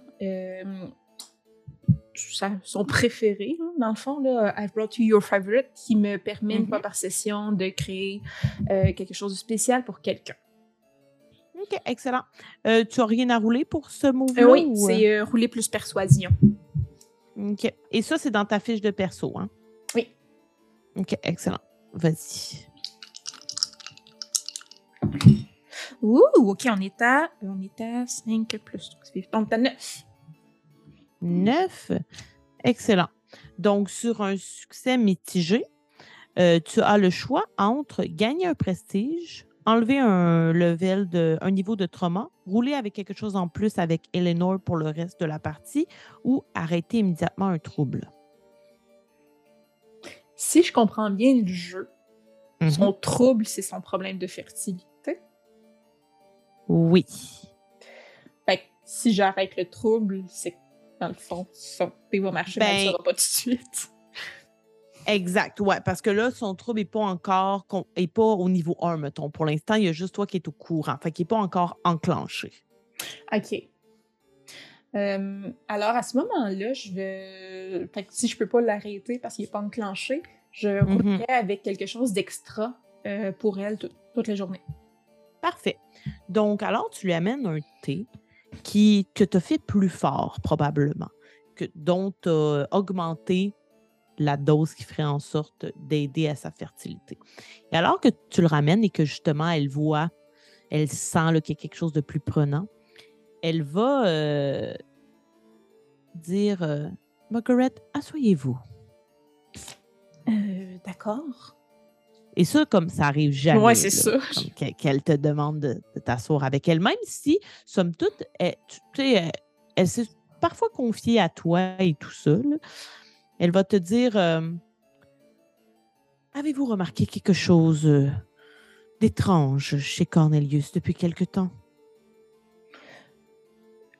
sa- son préféré, là, dans le fond, là, I've brought you your favorite, qui me permet une fois par session de créer quelque chose de spécial pour quelqu'un. OK, excellent. Euh, tu n'as rien à rouler pour ce Euh, mouvement? oui, c'est euh, rouler plus persuasion. OK. Et ça, c'est dans ta fiche de perso, hein? Oui. OK, excellent. Vas-y. Ouh, ok, on est à, on est à 5 plus 3. Donc, t'as 9. 9. Excellent. Donc, sur un succès mitigé, euh, tu as le choix entre gagner un prestige, enlever un level de un niveau de trauma, rouler avec quelque chose en plus avec Eleanor pour le reste de la partie ou arrêter immédiatement un trouble. Si je comprends bien le jeu, Mhm. son trouble, c'est son problème de fertilité. Oui. Fait que si j'arrête le trouble, c'est dans le fond, son va marcher, mais Ben- sera pas tout de suite. Exact, ouais, parce que là, son trouble n'est pas encore, est pas au niveau 1, mettons. Pour l'instant, il y a juste toi qui es au courant. Fait qu'il n'est pas encore enclenché. Ok. Euh, alors, à ce moment-là, je vais. Fait que si je peux pas l'arrêter parce qu'il n'est pas enclenché, je roulerai avec quelque chose d'extra euh, pour elle tout- toute la journée. Parfait. Donc, alors, tu lui amènes un thé qui, que tu as fait plus fort, probablement, que, dont tu as augmenté la dose qui ferait en sorte d'aider à sa fertilité. Et alors que tu le ramènes et que justement, elle voit, elle sent qu'il y a quelque chose de plus prenant, elle va euh, dire euh, Margaret, asseyez-vous. Euh, D'accord. Et ça, comme ça arrive jamais. Ouais, c'est ça. qu'elle- Qu'elle te demande de, de t'asseoir avec elle, même si, somme toute, elle, tu sais, elle, elle s'est parfois confiée à toi et tout ça. là. Elle va te dire euh, Avez-vous remarqué quelque chose euh, d'étrange chez Cornelius depuis quelque temps?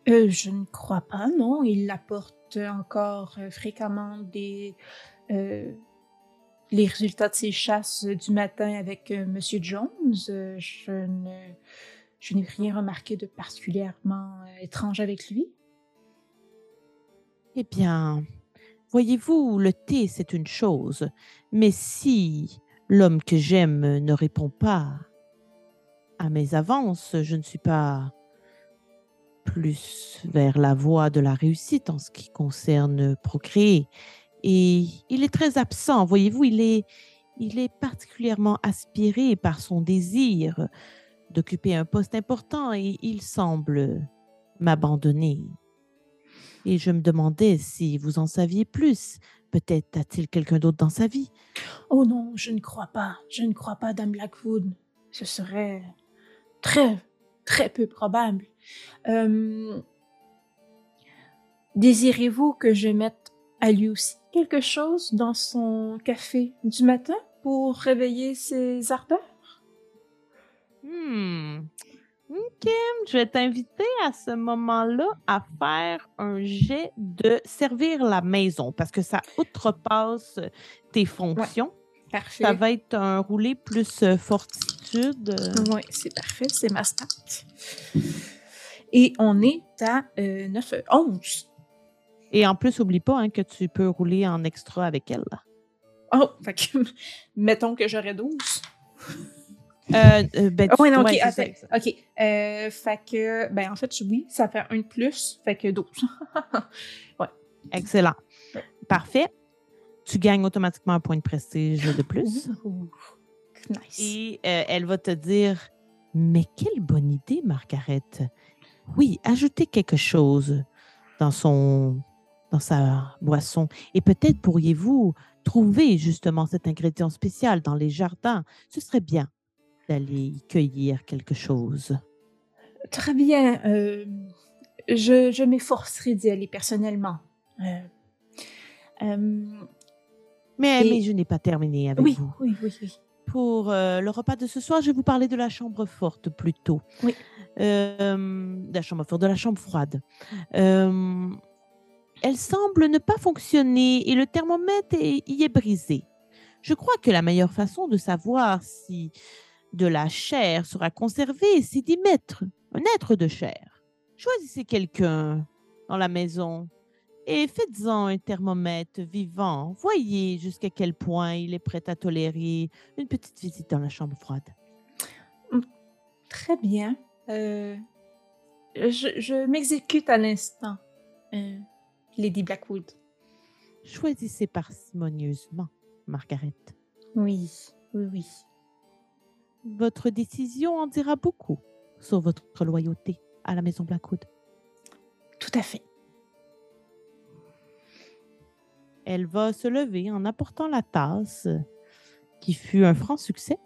Euh, je ne crois pas, non. Il apporte encore fréquemment des euh, les résultats de ses chasses du matin avec Monsieur Jones. Je ne je n'ai rien remarqué de particulièrement étrange avec lui. Eh bien, voyez-vous, le thé, c'est une chose, mais si l'homme que j'aime ne répond pas à mes avances, je ne suis pas plus vers la voie de la réussite en ce qui concerne procréer. Et il est très absent, voyez-vous, il est, il est particulièrement aspiré par son désir d'occuper un poste important et il semble m'abandonner. Et je me demandais si vous en saviez plus. Peut-être a-t-il quelqu'un d'autre dans sa vie? Oh non, je ne crois pas. Je ne crois pas, Dame Blackwood. Ce serait très, très peu probable. Euh, Désirez-vous que je mette à lui aussi quelque chose dans son café du matin pour réveiller ses ardeurs? Hmm. Ok, je vais t'inviter à ce moment-là à faire un jet de servir la maison parce que ça outrepasse tes fonctions. Parfait. Ça va être un roulé plus euh, fortitude. euh, Oui, c'est parfait, c'est ma stat. Et on est à euh, 9, 11. Et en plus, oublie pas hein, que tu peux rouler en extra avec elle. Oh, fait que, mettons que j'aurais 12. Euh, ben, ouais, tu- non, ok, ouais, attends. Euh, fait que, ben, en fait, oui, ça fait un de plus, fait que 12. Excellent. Parfait. Tu gagnes automatiquement un point de prestige de plus. Ouh. Nice. Et euh, elle va te dire Mais quelle bonne idée, Margaret. Oui, ajoutez quelque chose dans son dans sa boisson. Et peut-être pourriez-vous trouver justement cet ingrédient spécial dans les jardins. Ce serait bien d'aller y cueillir quelque chose? Très bien. euh, je je m'efforcerai d'y aller personnellement. Euh, euh, Mais, Et- mais je n'ai pas terminé avec oui, vous. oui, oui, oui. Pour le repas de ce soir, je vais vous parler de la chambre forte plutôt. Oui. De la chambre forte, de la chambre froide. Elle semble ne pas fonctionner et le thermomètre est- y est brisé. Je crois que la meilleure façon de savoir si de la chair sera conservée, c'est d'y mettre un être de chair. Choisissez quelqu'un dans la maison et faites-en un thermomètre vivant. Voyez jusqu'à quel point il est prêt à tolérer une petite visite dans la chambre froide. Très bien. Euh, je je m'exécute à l'instant, euh, Lady Blackwood. Choisissez parcimonieusement, Margaret. Oui, oui, oui. Votre décision en dira beaucoup sur votre loyauté à la maison Blackwood. Tout à fait. Elle va se lever en apportant la tasse, qui fut un franc succès,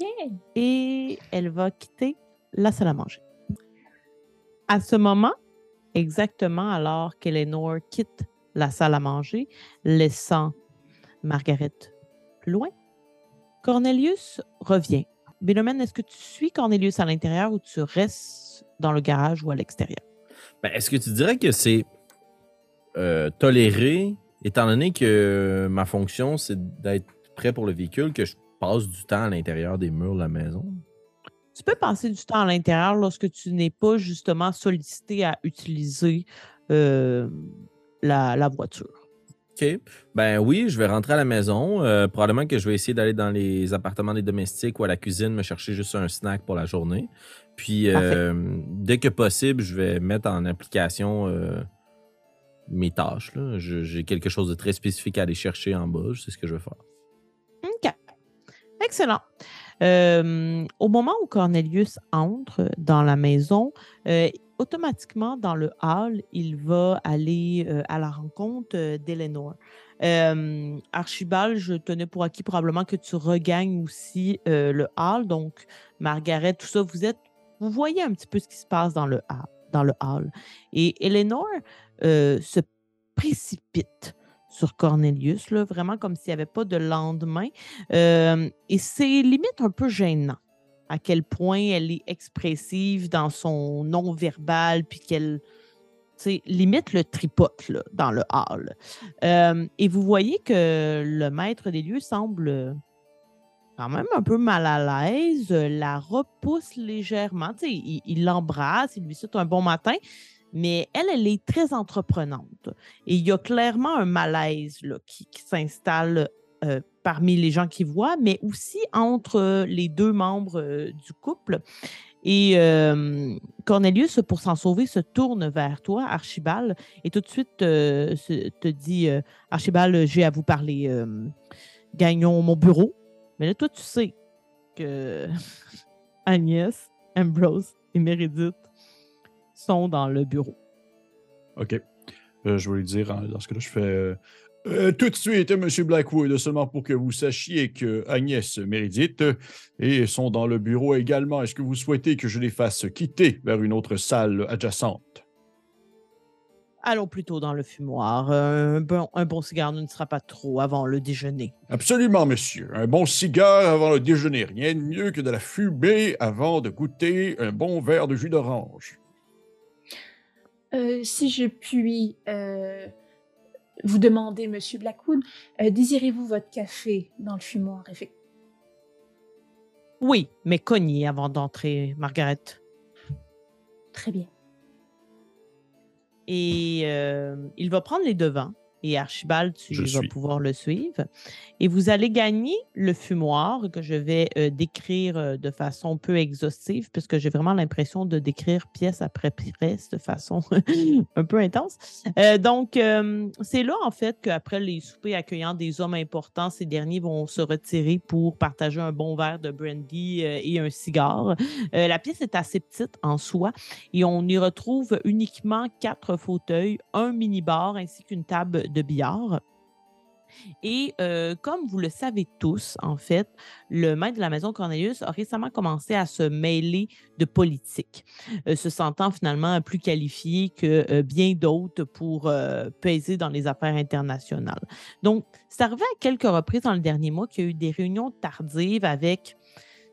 Yeah. et elle va quitter la salle à manger. À ce moment, exactement alors qu'Eleanor quitte la salle à manger, laissant Margaret loin, Cornelius revient. Bénomen, est-ce que tu suis Cornelius à l'intérieur ou tu restes dans le garage ou à l'extérieur? Ben, Est-ce que tu dirais que c'est euh, toléré, étant donné que ma fonction, c'est d'être prêt pour le véhicule, que je passe du temps à l'intérieur des murs de la maison? Tu peux passer du temps à l'intérieur lorsque tu n'es pas justement sollicité à utiliser euh, la, la voiture. OK. Ben oui, je vais rentrer à la maison. Euh, probablement que je vais essayer d'aller dans les appartements des domestiques ou à la cuisine me chercher juste un snack pour la journée. Puis euh, dès que possible, je vais mettre en application euh, mes tâches. J'ai quelque chose de très spécifique à aller chercher en bas. Sais ce que je vais faire. OK. Excellent. Au moment où Cornelius entre dans la maison, automatiquement, dans le hall, il va aller euh, à la rencontre euh, d'Eleanor. Euh, Archibald, je tenais pour acquis probablement que tu regagnes aussi le hall. Donc, Margaret, tout ça, vous êtes, vous voyez un petit peu ce qui se passe dans le hall. Et Eleanor se précipite sur Cornelius, là, vraiment comme s'il n'y avait pas de lendemain. Et c'est limite un peu gênant à quel point elle est expressive dans son non-verbal, puis qu'elle, limite le tripote dans le hall. Euh, et vous voyez que le maître des lieux semble quand même un peu mal à l'aise, la repousse légèrement. Il l'embrasse, il lui souhaite un bon matin, mais elle, elle est très entreprenante. Et il y a clairement un malaise là, qui, qui s'installe euh, parmi les gens qui voient, mais aussi entre euh, les deux membres euh, du couple. Et euh, Cornelius, pour s'en sauver, se tourne vers toi, Archibald, et tout de suite te dit Archibald, j'ai à vous parler. gagnons mon bureau. Mais là, toi, tu sais que Agnès, Ambrose et Meredith sont dans le bureau. OK. Je lui dire, hein, ce cas-là, je fais euh, Euh, tout de suite, M. Blackwood, seulement pour que vous sachiez que Agnès Meredith euh, et sont dans le bureau également. Est-ce que vous souhaitez que je les fasse quitter vers une autre salle adjacente? Allons plutôt dans le fumoir. Un bon, un bon cigare ne sera pas trop avant le déjeuner. Absolument, monsieur. Un bon cigare avant le déjeuner. Rien de mieux que de la fumée avant de goûter un bon verre de jus d'orange. Euh, si je puis euh, vous demander, Monsieur Blackwood, euh, désirez-vous votre café dans le fumoir? Effect- Oui, mais cognez avant d'entrer, Margaret. Très bien. Et euh, il va prendre les devants. Et Archibald, tu Je vas suis. pouvoir le suivre. Et vous allez gagner le fumoir que je vais euh, décrire euh, de façon peu exhaustive, puisque j'ai vraiment l'impression de décrire pièce après pièce de façon un peu intense. Euh, donc, euh, c'est là, en fait, qu'après les soupers accueillant des hommes importants, ces derniers vont se retirer pour partager un bon verre de brandy et un cigare. La pièce est assez petite en soi et on y retrouve uniquement quatre fauteuils, un mini-bar ainsi qu'une table de billard. Et euh, comme vous le savez tous, en fait, le maître de la maison Cornelius a récemment commencé à se mêler de politique, euh, se sentant finalement plus qualifié que euh, bien d'autres pour peser dans les affaires internationales. Donc, c'est arrivé à quelques reprises dans le dernier mois qu'il y a eu des réunions tardives avec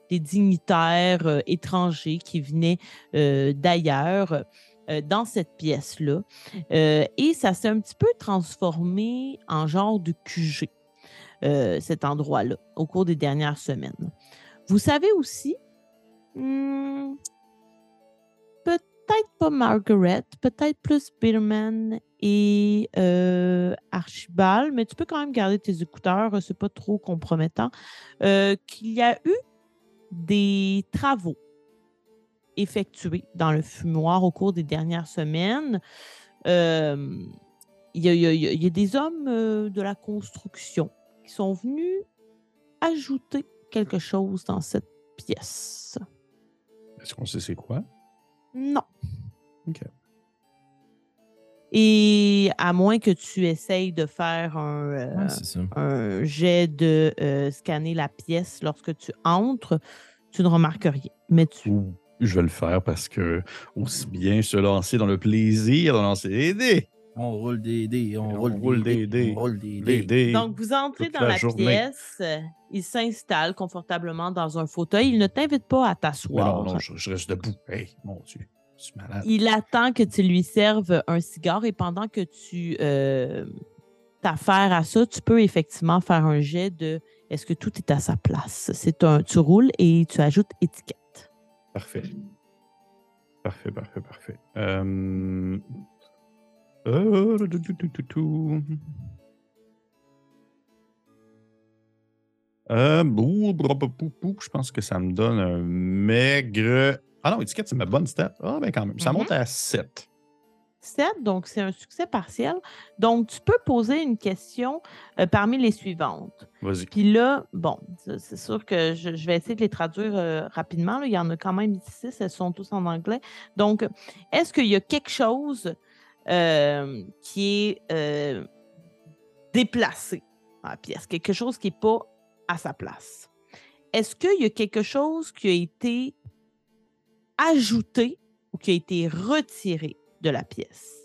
des dignitaires étrangers qui venaient d'ailleurs euh, dans cette pièce-là. Euh, et ça s'est un petit peu transformé en genre de QG, euh, cet endroit-là, au cours des dernières semaines. Vous savez aussi, hmm, peut-être pas Margaret, peut-être plus Bierman et Archibald, mais tu peux quand même garder tes écouteurs, c'est pas trop compromettant, qu'il y a eu des travaux effectués dans le fumoir au cours des dernières semaines. Euh, Il y, a- il y a- il y a des hommes euh, de la construction qui sont venus ajouter quelque chose dans cette pièce. Est-ce qu'on sait c'est quoi? Non. OK. Et à moins que tu essayes de faire un, euh, Ouais, un jet de euh, scanner la pièce lorsque tu entres, tu ne remarques rien. Mais tu, je vais le faire parce que aussi bien se lancer dans le plaisir de lancer des dés. On roule des dés, on, On roule, roule des des dés, on roule des Des dés. dés. Donc, vous entrez toute dans la pièce, il s'installe confortablement dans un fauteuil. Il ne t'invite pas à t'asseoir. non, non, je, je reste debout. Hey, mon Dieu, je suis malade. Il attend que tu lui serves un cigare et pendant que tu euh, t'affaires à ça, tu peux effectivement faire un jet de est-ce que tout est à sa place. C'est un, tu roules et tu ajoutes étiquette. Parfait. Parfait, parfait, parfait. Euh... euh. Euh, je pense que ça me donne un maigre. Ah non, étiquette, c'est ma bonne stat. Ah, ben quand même. Ça Mhm. monte à 7. 7, donc c'est un succès partiel. Donc, tu peux poser une question euh, parmi les suivantes. Vas-y. Puis là, bon, c'est sûr que je, je vais essayer de les traduire euh, rapidement. là. Il y en a quand même six, elles sont tous en anglais. Donc, est-ce qu'il y a quelque chose euh, qui est euh, déplacé dans la pièce? Quelque chose qui n'est pas à sa place? Est-ce qu'il y a quelque chose qui a été ajouté ou qui a été retiré de la pièce?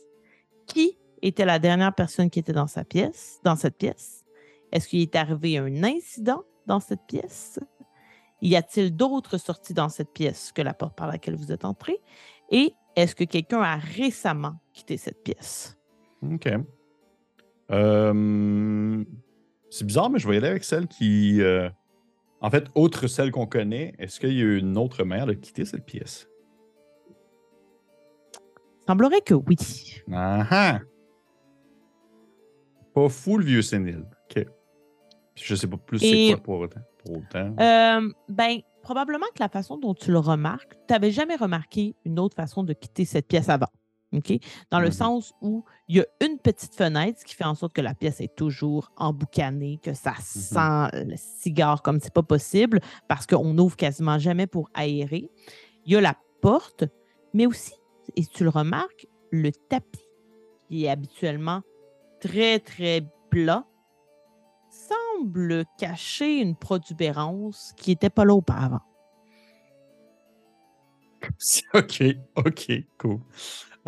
Qui était la dernière personne qui était dans sa pièce, dans cette pièce? Est-ce qu'il est arrivé un incident dans cette pièce? Y a-t-il d'autres sorties dans cette pièce que la porte par laquelle vous êtes entré? Et est-ce que quelqu'un a récemment quitté cette pièce? OK. Euh, c'est bizarre, mais je vais y aller avec celle qui. euh, En fait, autre celle qu'on connaît, est-ce qu'il y a une autre mère de quitter cette pièce? Semblerait que oui. Ah ah! Pas fou le vieux sénile. OK. Je sais pas plus c'est quoi pour autant. Pour autant. Euh, ben, probablement que la façon dont tu le remarques, tu n'avais jamais remarqué une autre façon de quitter cette pièce avant. OK? Dans le Mhm. sens où il y a une petite fenêtre, ce qui fait en sorte que la pièce est toujours emboucanée, que ça sent le cigare comme c'est pas possible, parce qu'on n'ouvre quasiment jamais pour aérer. Il y a la porte, mais aussi, et tu le remarques, le tapis, qui est habituellement très, très plat, semble cacher une protubérance qui n'était pas là auparavant. OK, OK, cool.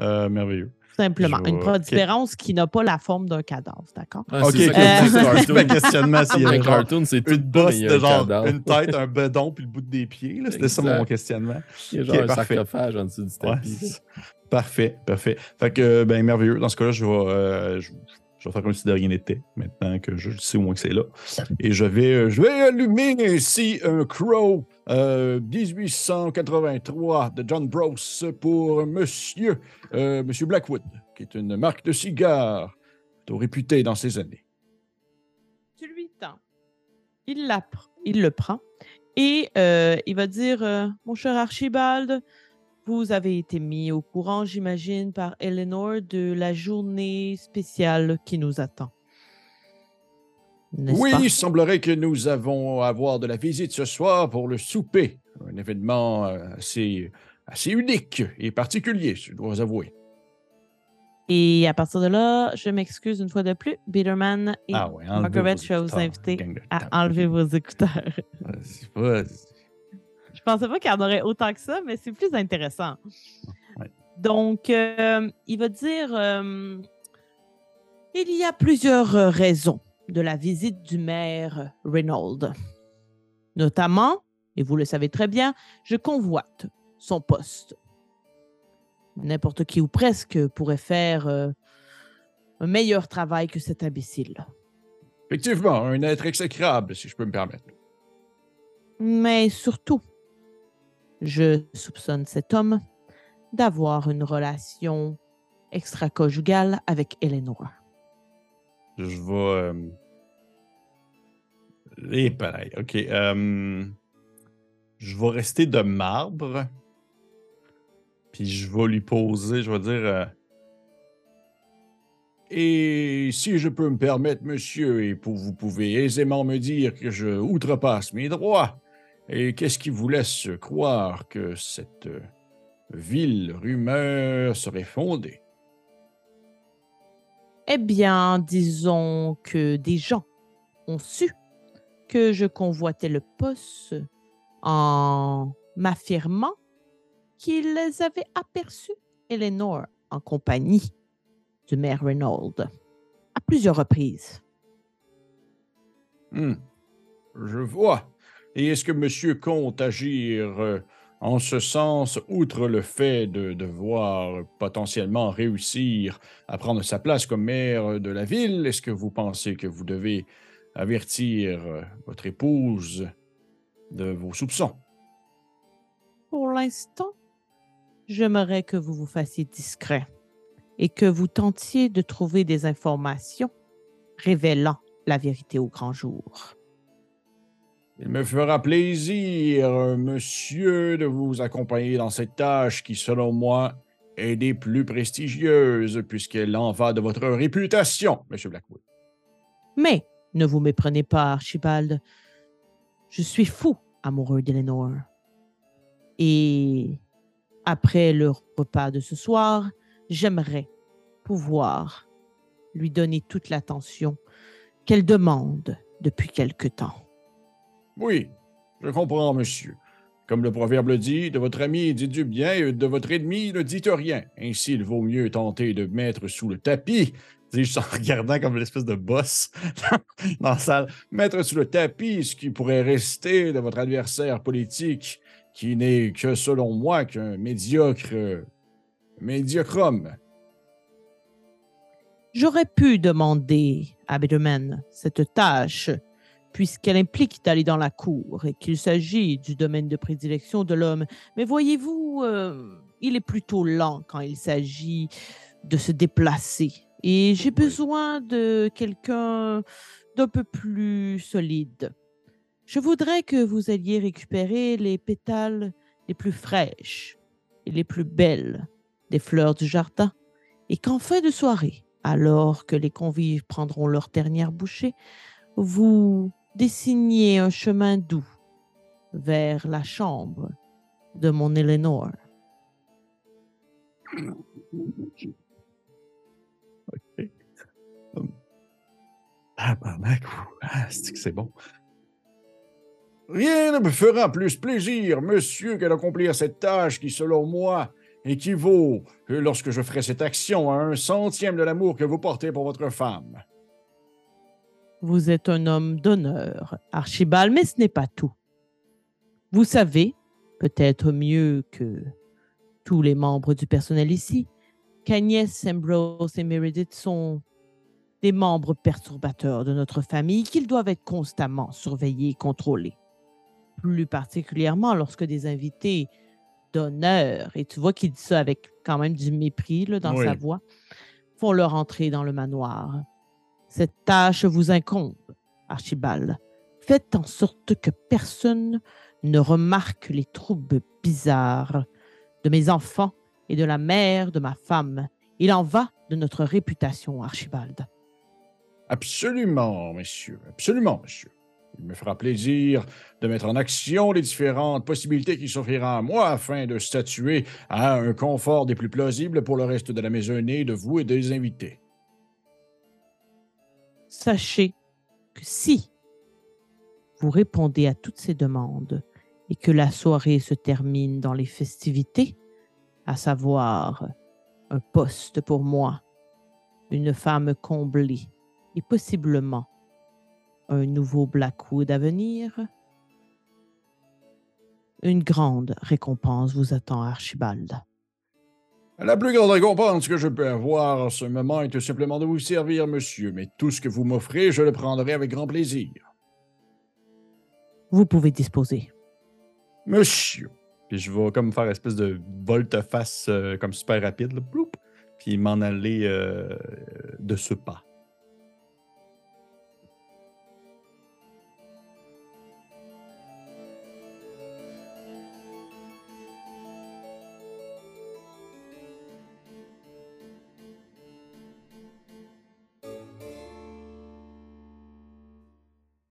Euh, merveilleux. Simplement. Une protubérance qui n'a pas la forme d'un cadavre, d'accord? Ah, OK, c'est cartoon. questionnement s'il y cartoon, c'est une bosse de un genre cadavre. une tête, un bedon puis le bout des pieds. C'était ça mon questionnement. Il y a genre un parfait. sarcophage en dessous du Ouais. tapis. Parfait, parfait. Fait que, ben, merveilleux. Dans ce cas-là, je vais, euh, je, je vais faire comme si de rien n'était, maintenant que je sais au moins que c'est là. Et je vais, euh, je vais allumer ici un Crow euh, 1883 de John Bros pour Monsieur, euh, Monsieur Blackwood, qui est une marque de cigare plutôt réputée dans ces années. Tu lui tends. Il, la pr- il le prend et euh, il va dire euh, Mon cher Archibald, vous avez été mis au courant, j'imagine, par Eleanor de la journée spéciale qui nous attend. Oui, pas? il semblerait que nous avons à avoir de la visite ce soir pour le souper. Un événement euh, assez, assez unique et particulier, je dois avouer. Et à partir de là, je m'excuse une fois de plus, Bitterman et Ah ouais, Margaret, je vais vous inviter à enlever vos écouteurs. C'est pas- Je pensais pas qu'il y en aurait autant que ça, mais c'est plus intéressant. Ouais. Donc, euh, il va dire euh, il y a plusieurs raisons de la visite du maire Reynolds. Notamment, et vous le savez très bien, je convoite son poste. N'importe qui ou presque pourrait faire euh, un meilleur travail que cet imbécile. Effectivement, un être exécrable, si je peux me permettre. Mais surtout, je soupçonne cet homme d'avoir une relation extra-conjugale avec Eleanor. Je vais. euh, Eh, pareil. OK. euh, Je vais rester de marbre. Puis je vais lui poser, je vais dire. euh, Et si je peux me permettre, monsieur, et vous pouvez aisément me dire que je outrepasse mes droits, et qu'est-ce qui vous laisse croire que cette euh, vile rumeur serait fondée? Eh bien, disons que des gens ont su que je convoitais le poste en m'affirmant qu'ils avaient aperçu Eleanor en compagnie du maire Reynolds à plusieurs reprises. Hmm, Je vois. Et est-ce que monsieur compte agir euh, en ce sens, outre le fait de devoir potentiellement réussir à prendre sa place comme maire de la ville? Est-ce que vous pensez que vous devez avertir euh, votre épouse de vos soupçons? Pour l'instant, j'aimerais que vous vous fassiez discret et que vous tentiez de trouver des informations révélant la vérité au grand jour. Il me fera plaisir, monsieur, de vous accompagner dans cette tâche qui, selon moi, est des plus prestigieuses, puisqu'elle en va de votre réputation, monsieur Blackwood. Mais Ne vous méprenez pas, Archibald. Je suis fou amoureux d'Eleanor. Et après le repas de ce soir, j'aimerais pouvoir lui donner toute l'attention qu'elle demande depuis quelque temps. Oui, je comprends, monsieur. Comme le proverbe le dit, de votre ami dites du bien et de votre ennemi ne dites rien. Ainsi, il vaut mieux tenter de mettre sous le tapis, dis-je en regardant comme l'espèce de boss dans la salle, mettre sous le tapis ce qui pourrait rester de votre adversaire politique, qui n'est que, selon moi, qu'un médiocre. médiocre homme. J'aurais pu demander à Biderman cette tâche, puisqu'elle implique d'aller dans la cour et qu'il s'agit du domaine de prédilection de l'homme. Mais voyez-vous, euh, il est plutôt lent quand il s'agit de se déplacer. Et j'ai besoin de quelqu'un d'un peu plus solide. Je voudrais que vous alliez récupérer les pétales les plus fraîches et les plus belles des fleurs du jardin, et qu'en fin de soirée, alors que les convives prendront leur dernière bouchée, vous dessiniez un chemin doux vers la chambre de mon Eleanor. OK. Ah, barnac, ah, c'est bon? Rien ne me fera plus plaisir, monsieur, que d'accomplir cette tâche qui, selon moi, équivaut, euh, lorsque je ferai cette action, à un centième de l'amour que vous portez pour votre femme. Vous êtes un homme d'honneur, Archibald, mais ce n'est pas tout. Vous savez, peut-être mieux que tous les membres du personnel ici, qu'Agnès, Ambrose et Meredith sont des membres perturbateurs de notre famille qu'ils doivent être constamment surveillés et contrôlés. Plus particulièrement lorsque des invités d'honneur, et tu vois qu'il dit ça avec quand même du mépris là, dans sa voix, font leur entrée dans le manoir. Cette tâche vous incombe, Archibald. Faites en sorte que personne ne remarque les troubles bizarres de mes enfants et de la mère de ma femme. Il en va de notre réputation, Archibald. Absolument, monsieur. Absolument, monsieur. Il me fera plaisir de mettre en action les différentes possibilités qui s'offriront à moi afin de statuer à un confort des plus plausibles pour le reste de la maisonnée, de vous et des invités. Sachez que si vous répondez à toutes ces demandes et que la soirée se termine dans les festivités, à savoir un poste pour moi, une femme comblée et possiblement un nouveau Blackwood à venir, une grande récompense vous attend, Archibald. La plus grande récompense que je peux avoir en ce moment est tout simplement de vous servir, monsieur, mais tout ce que vous m'offrez, je le prendrai avec grand plaisir. Vous pouvez disposer. Monsieur, Puis je vais comme faire une espèce de volte-face euh, comme super rapide, là, ploup, puis m'en aller euh, de ce pas.